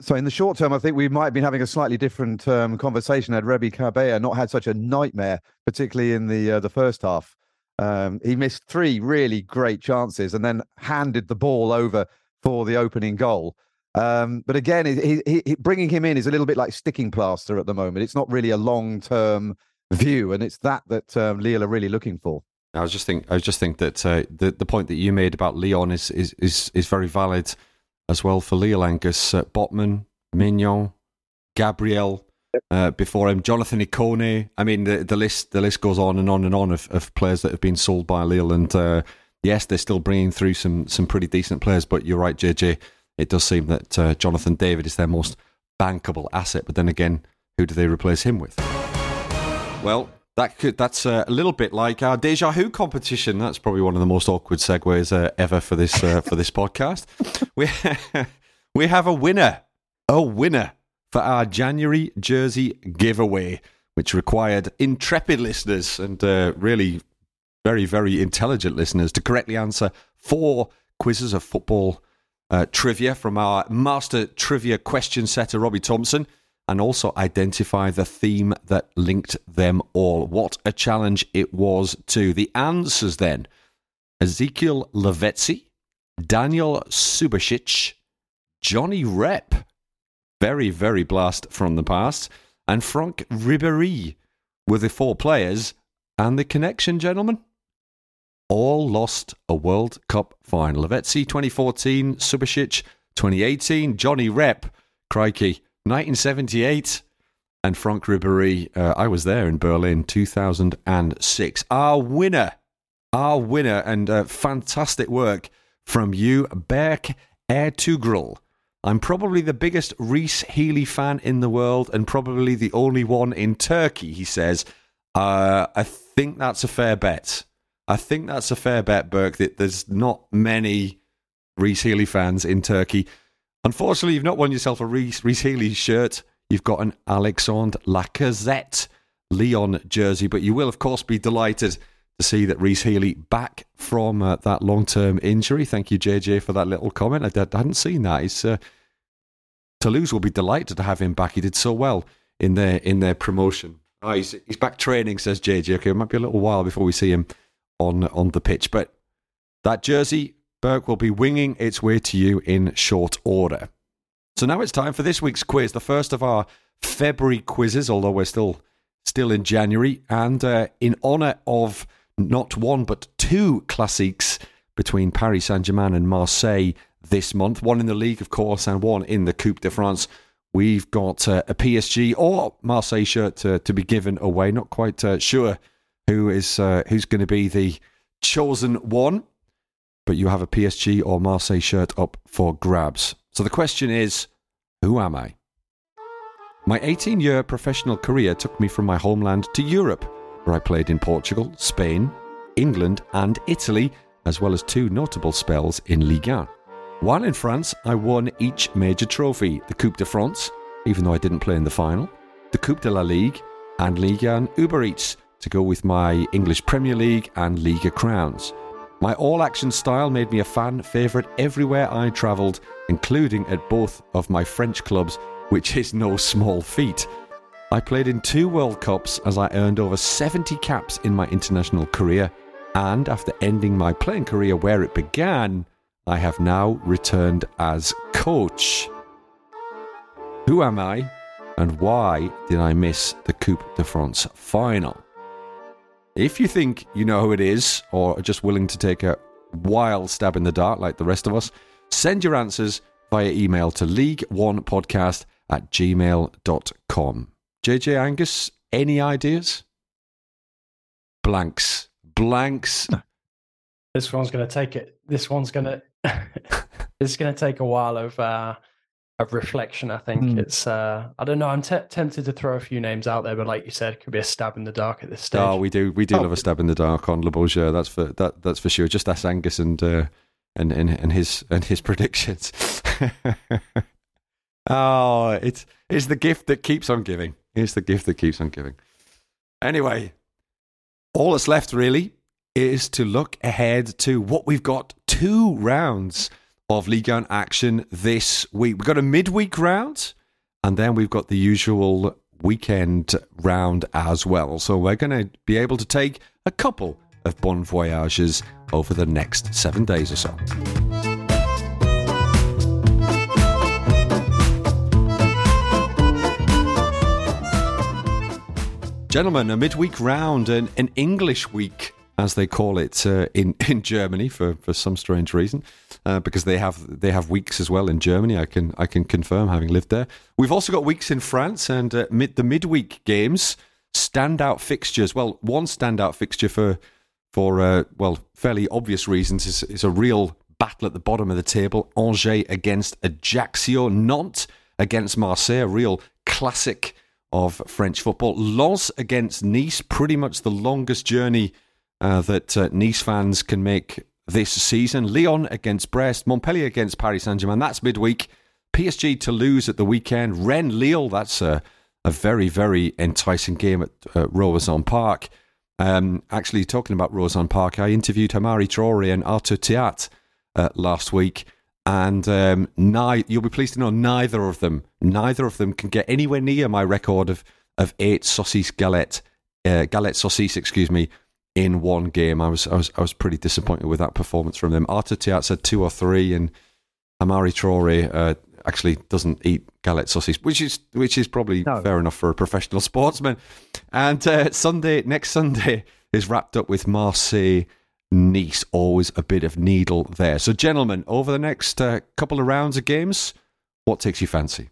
So in the short term, I think we might have been having a slightly different um, conversation had Remy Cabella not had such a nightmare, particularly in the uh, the first half. Um, he missed three really great chances and then handed the ball over for the opening goal. Um, but again, he, he, he, bringing him in is a little bit like sticking plaster at the moment. It's not really a long term view, and it's that that um, Lille are really looking for. I was just think I was just think that uh, the the point that you made about Leon is is is, is very valid as well for Lille Angus uh, Botman, Maignan, Gabriel. Uh, before him, Jonathan Ikone. I mean, the, the list the list goes on and on and on of, of players that have been sold by Lille. And uh, yes, they're still bringing through some some pretty decent players. But you're right, JJ. It does seem that uh, Jonathan David is their most bankable asset. But then again, who do they replace him with? Well, that could that's a little bit like our Déjà Who competition. That's probably one of the most awkward segues uh, ever for this uh, for this podcast. (laughs) We (laughs) we have a winner, a winner for our January jersey giveaway, which required intrepid listeners and uh, really very very intelligent listeners to correctly answer four quizzes of football uh, trivia from our master trivia question setter Robbie Thompson and also identify the theme that linked them all. What a challenge it was, too. The answers then Ezequiel Lavezzi, Danijel Subasic, Johnny Rep, very, very blast from the past, and Franck Ribéry were the four players. And the connection, gentlemen? All lost a World Cup final. Lavezzi 2014, Subasic 2018, Johnny Rep, crikey, 1978. And Franck Ribéry, uh, I was there in Berlin, 2006. Our winner, our winner, and uh, fantastic work from you, Berk Ertugrul. I'm probably the biggest Rhys Healey fan in the world and probably the only one in Turkey, he says. Uh, I think that's a fair bet. I think that's a fair bet, Berk, that there's not many Rhys Healey fans in Turkey. Unfortunately, you've not won yourself a Rhys, Rhys Healey shirt. You've got an Alexandre Lacazette Lyon jersey, but you will, of course, be delighted to see that Rhys Healey back from uh, that long term injury. Thank you, JJ, for that little comment. I, hadn't seen that. Uh, Toulouse will be delighted to have him back. He did so well in their in their promotion. Oh, he's, he's back training, says JJ. Okay, it might be a little while before we see him on on the pitch, but that jersey Berk will be winging its way to you in short order. So now it's time for this week's quiz, the first of our February quizzes, although we're still still in January, and uh, in honour of not one but two classiques between Paris Saint Germain and Marseille this month, one in the league, of course, and one in the Coupe de France. We've got uh, a PSG or Marseille shirt to, to be given away. Not quite uh, sure who is uh, who's going to be the chosen one but you have a PSG or Marseille shirt up for grabs. So the question is who am I? My 18 year professional career took me from my homeland to Europe, where I played in Portugal, Spain, England, and Italy, as well as two notable spells in Ligue 1. While in France, I won each major trophy the Coupe de France, even though I didn't play in the final, the Coupe de la Ligue, and Ligue 1 Uber Eats to go with my English Premier League and Liga crowns. My all action style made me a fan favourite everywhere I travelled, including at both of my French clubs, which is no small feat. I played in two World Cups as I earned over 70 caps in my international career, and after ending my playing career where it began, I have now returned as coach. Who am I, and why did I miss the Coupe de France final? If you think you know who it is, or are just willing to take a wild stab in the dark like the rest of us, send your answers via email to league1podcast at gmail.com. JJ Angus, any ideas? Blanks. Blanks. (laughs) This one's going to take it. This one's going (laughs) to. is going to take a while of uh, of reflection. I think mm. it's. Uh, I don't know. I'm t- tempted to throw a few names out there, but like you said, it could be a stab in the dark at this stage. Oh, we do. We do oh. love a stab in the dark on Le Bourgeois. That's for that. That's for sure. Just ask Angus and uh, and, and and his and his (laughs) predictions. (laughs) oh, it's it's the gift that keeps on giving. It's the gift that keeps on giving. Anyway, all that's left really is to look ahead to what we've got two rounds of Ligue 1 action this week. We've got a midweek round, and then we've got the usual weekend round as well. So we're going to be able to take a couple of bon voyages over the next seven days or so. Gentlemen, a midweek round, and an English week as they call it uh, in (laughs) in Germany for, for some strange reason, uh, because they have they have weeks as well in Germany. I can I can confirm having lived there. We've also got weeks in France and uh, mid, the midweek games standout fixtures. Well, one standout fixture for for uh, well fairly obvious reasons is is a real battle at the bottom of the table. Angers against Ajaccio, Nantes against Marseille, a real classic of French football. Lens against Nice, pretty much the longest journey that uh, Nice fans can make this season. Lyon against Brest, Montpellier against Paris Saint Germain. That's midweek. PSG to lose at the weekend. Rennes Lille. That's a, a very very enticing game at uh, Roazhon Park. Um, actually, talking about Roazhon Park, I interviewed Hamari Traore and Arthur Theate uh, last week, and um, ni- you'll be pleased to know neither of them, neither of them can get anywhere near my record of of eight saucisse galette, uh, galette saucisse, excuse me, in one game. I was I was I was pretty disappointed with that performance from them. Arthur Theate said two or three, and Amari Traore uh, actually doesn't eat galette saucisse, which is which is probably no. fair enough for a professional (laughs) sportsman. And uh, Sunday, next Sunday, is wrapped up with Marseille. Nice, always a bit of needle there. So, gentlemen, over the next uh, couple of rounds of games, what takes you fancy?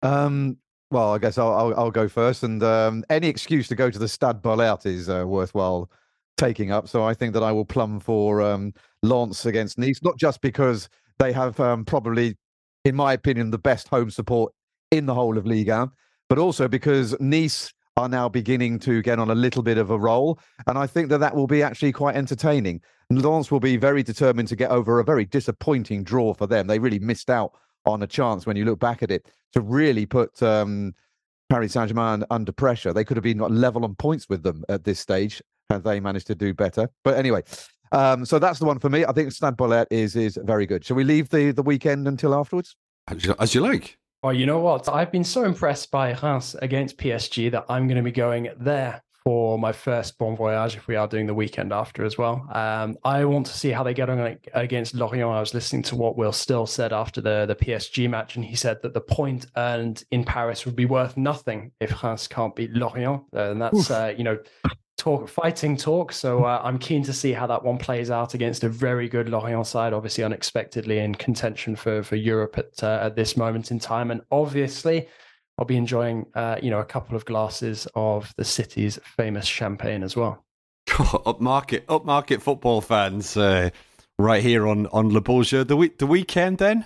Um, well, I guess I'll, I'll, I'll go first, and um, any excuse to go to the Stade Bollaert is uh, worthwhile taking up. So I think that I will plumb for um, Lens against Nice, not just because they have um, probably in my opinion, the best home support in the whole of Liga, but also because Nice are now beginning to get on a little bit of a roll. And I think that that will be actually quite entertaining. Lens will be very determined to get over a very disappointing draw for them. They really missed out on a chance when you look back at it to really put um, Paris Saint Germain under pressure. They could have been level on points with them at this stage had they managed to do better. But anyway, um, so that's the one for me. I think Stade Bollaert is is very good. Shall we leave the the weekend until afterwards? As you, as you like. Oh, you know what? I've been so impressed by Reims against PSG that I'm going to be going there for my first Bon Voyage if we are doing the weekend after as well. Um, I want to see how they get on against Lorient. I was listening to what Will Still said after the, the PSG match, and he said that the point earned in Paris would be worth nothing if Reims can't beat Lorient. Uh, and that's, uh, you know, talk fighting talk. So uh, I'm keen to see how that one plays out against a very good Lorient side, obviously unexpectedly in contention for for Europe at uh, at this moment in time, and obviously. I'll be enjoying, uh, you know, a couple of glasses of the city's famous champagne as well. (laughs) upmarket, upmarket football fans, uh, right here on on Le Beau Jeu. The week, the weekend, then,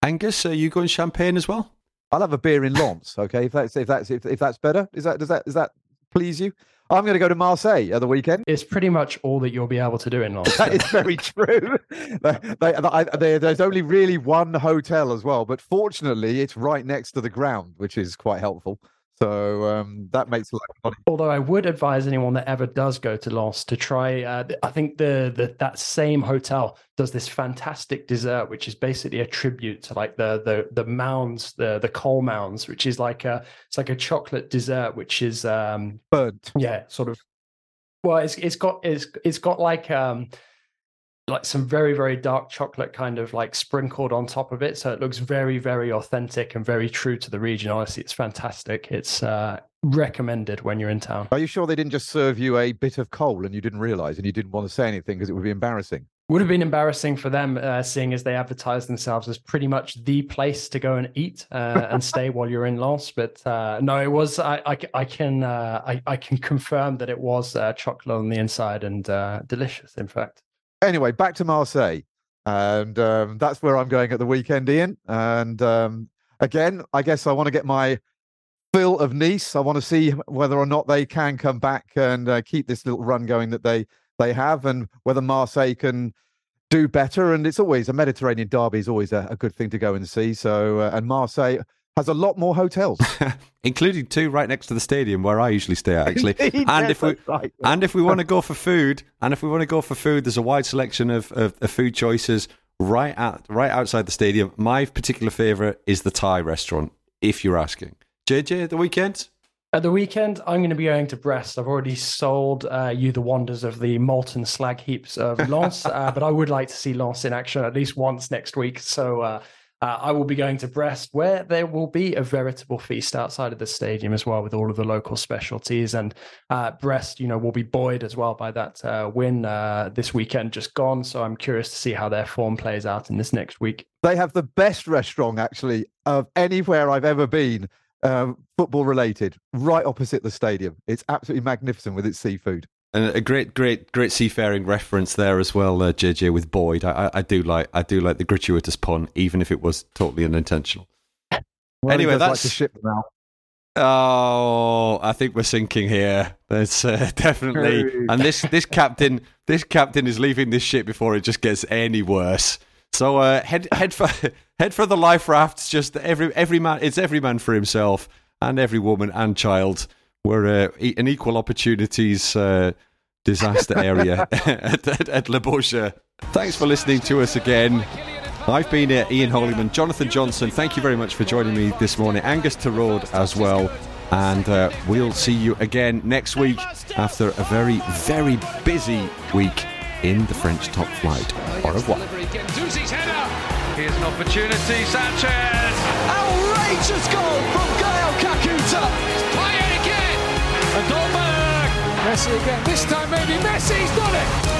Angus, are you going champagne as well? I'll have a beer in Lens, okay? If that's if that's if, if that's better, is that does that does that please you? I'm going to go to Marseille at the weekend. It's pretty much all that you'll be able to do in Lens. that is very true. they, they, they, there's only really one hotel as well, but fortunately, it's right next to the ground, which is quite helpful. So um, that makes a lot of money. Although I would advise anyone that ever does go to Lens to try. Uh, I think the, the that same hotel does this fantastic dessert, which is basically a tribute to like the the the mounds, the the coal mounds, which is like a it's like a chocolate dessert, which is um burnt. Yeah, sort of. Well, it's it's got it's it's got like um like some very very dark chocolate kind of like sprinkled on top of it. So it looks very very authentic and very true to the region. Honestly it's fantastic. It's uh, recommended when you're in town. Are you sure they didn't just serve you a bit of coal and you didn't realize and you didn't want to say anything because it would be embarrassing? Would have been embarrassing for them uh, seeing as they advertise themselves as pretty much the place to go and eat uh, and (laughs) stay while you're in Lens but uh, no it was i, I, I can uh, I, I, can confirm that it was uh, chocolate on the inside and uh, delicious in fact Anyway, back to Marseille. And um, that's where I'm going at the weekend, Ian. And um, again, I guess I want to get my fill of Nice. I want to see whether or not they can come back and uh, keep this little run going that they they have, and whether Marseille can do better. And it's always a Mediterranean derby is always a, a good thing to go and see. So, uh, and Marseille has a lot more hotels, (laughs) including two right next to the stadium where I usually stay. (laughs) Actually, Indeed, and yes, if we right. and if we want to go for food, and if we want to go for food, there's a wide selection of, of, of food choices right at right outside the stadium. My particular favorite is the Thai restaurant. If you're asking, JJ, the weekend. At the weekend, I'm going to be going to Brest. I've already sold uh, you the wonders of the molten slag heaps of Lens, (laughs) uh, but I would like to see Lens in action at least once next week. So uh, uh, I will be going to Brest, where there will be a veritable feast outside of the stadium as well, with all of the local specialties. And uh, Brest, you know, will be buoyed as well by that uh, win uh, this weekend just gone. So I'm curious to see how their form plays out in this next week. They have the best restaurant, actually, of anywhere I've ever been, um, football related, right opposite the stadium. It's absolutely magnificent with its seafood. And a great, great, great seafaring reference there as well, uh, JJ with buoyed. I, I, do like, I do like the gratuitous pun, even if it was totally unintentional. Well, anyway, that's like ship now. Oh, I think we're sinking here. There's uh, (laughs) definitely, and this this captain this captain is leaving this ship before it just gets any worse. So uh, head head for (laughs) head for the life rafts. Just every every man, it's every man for himself, and every woman and child. We're uh, an equal opportunities uh, disaster area (laughs) (laughs) at, at, at Le Beau Jeu. Thanks for listening to us again. I've been uh, Ian Holyman, Jonathan Johnson. Thank you very much for joining me this morning. Angus Torode as well. And uh, we'll see you again next week after a very, very busy week in the French top flight. Au revoir. Here's an opportunity, Sanchez! Outrageous goal And Messi again. This time maybe Messi's done it!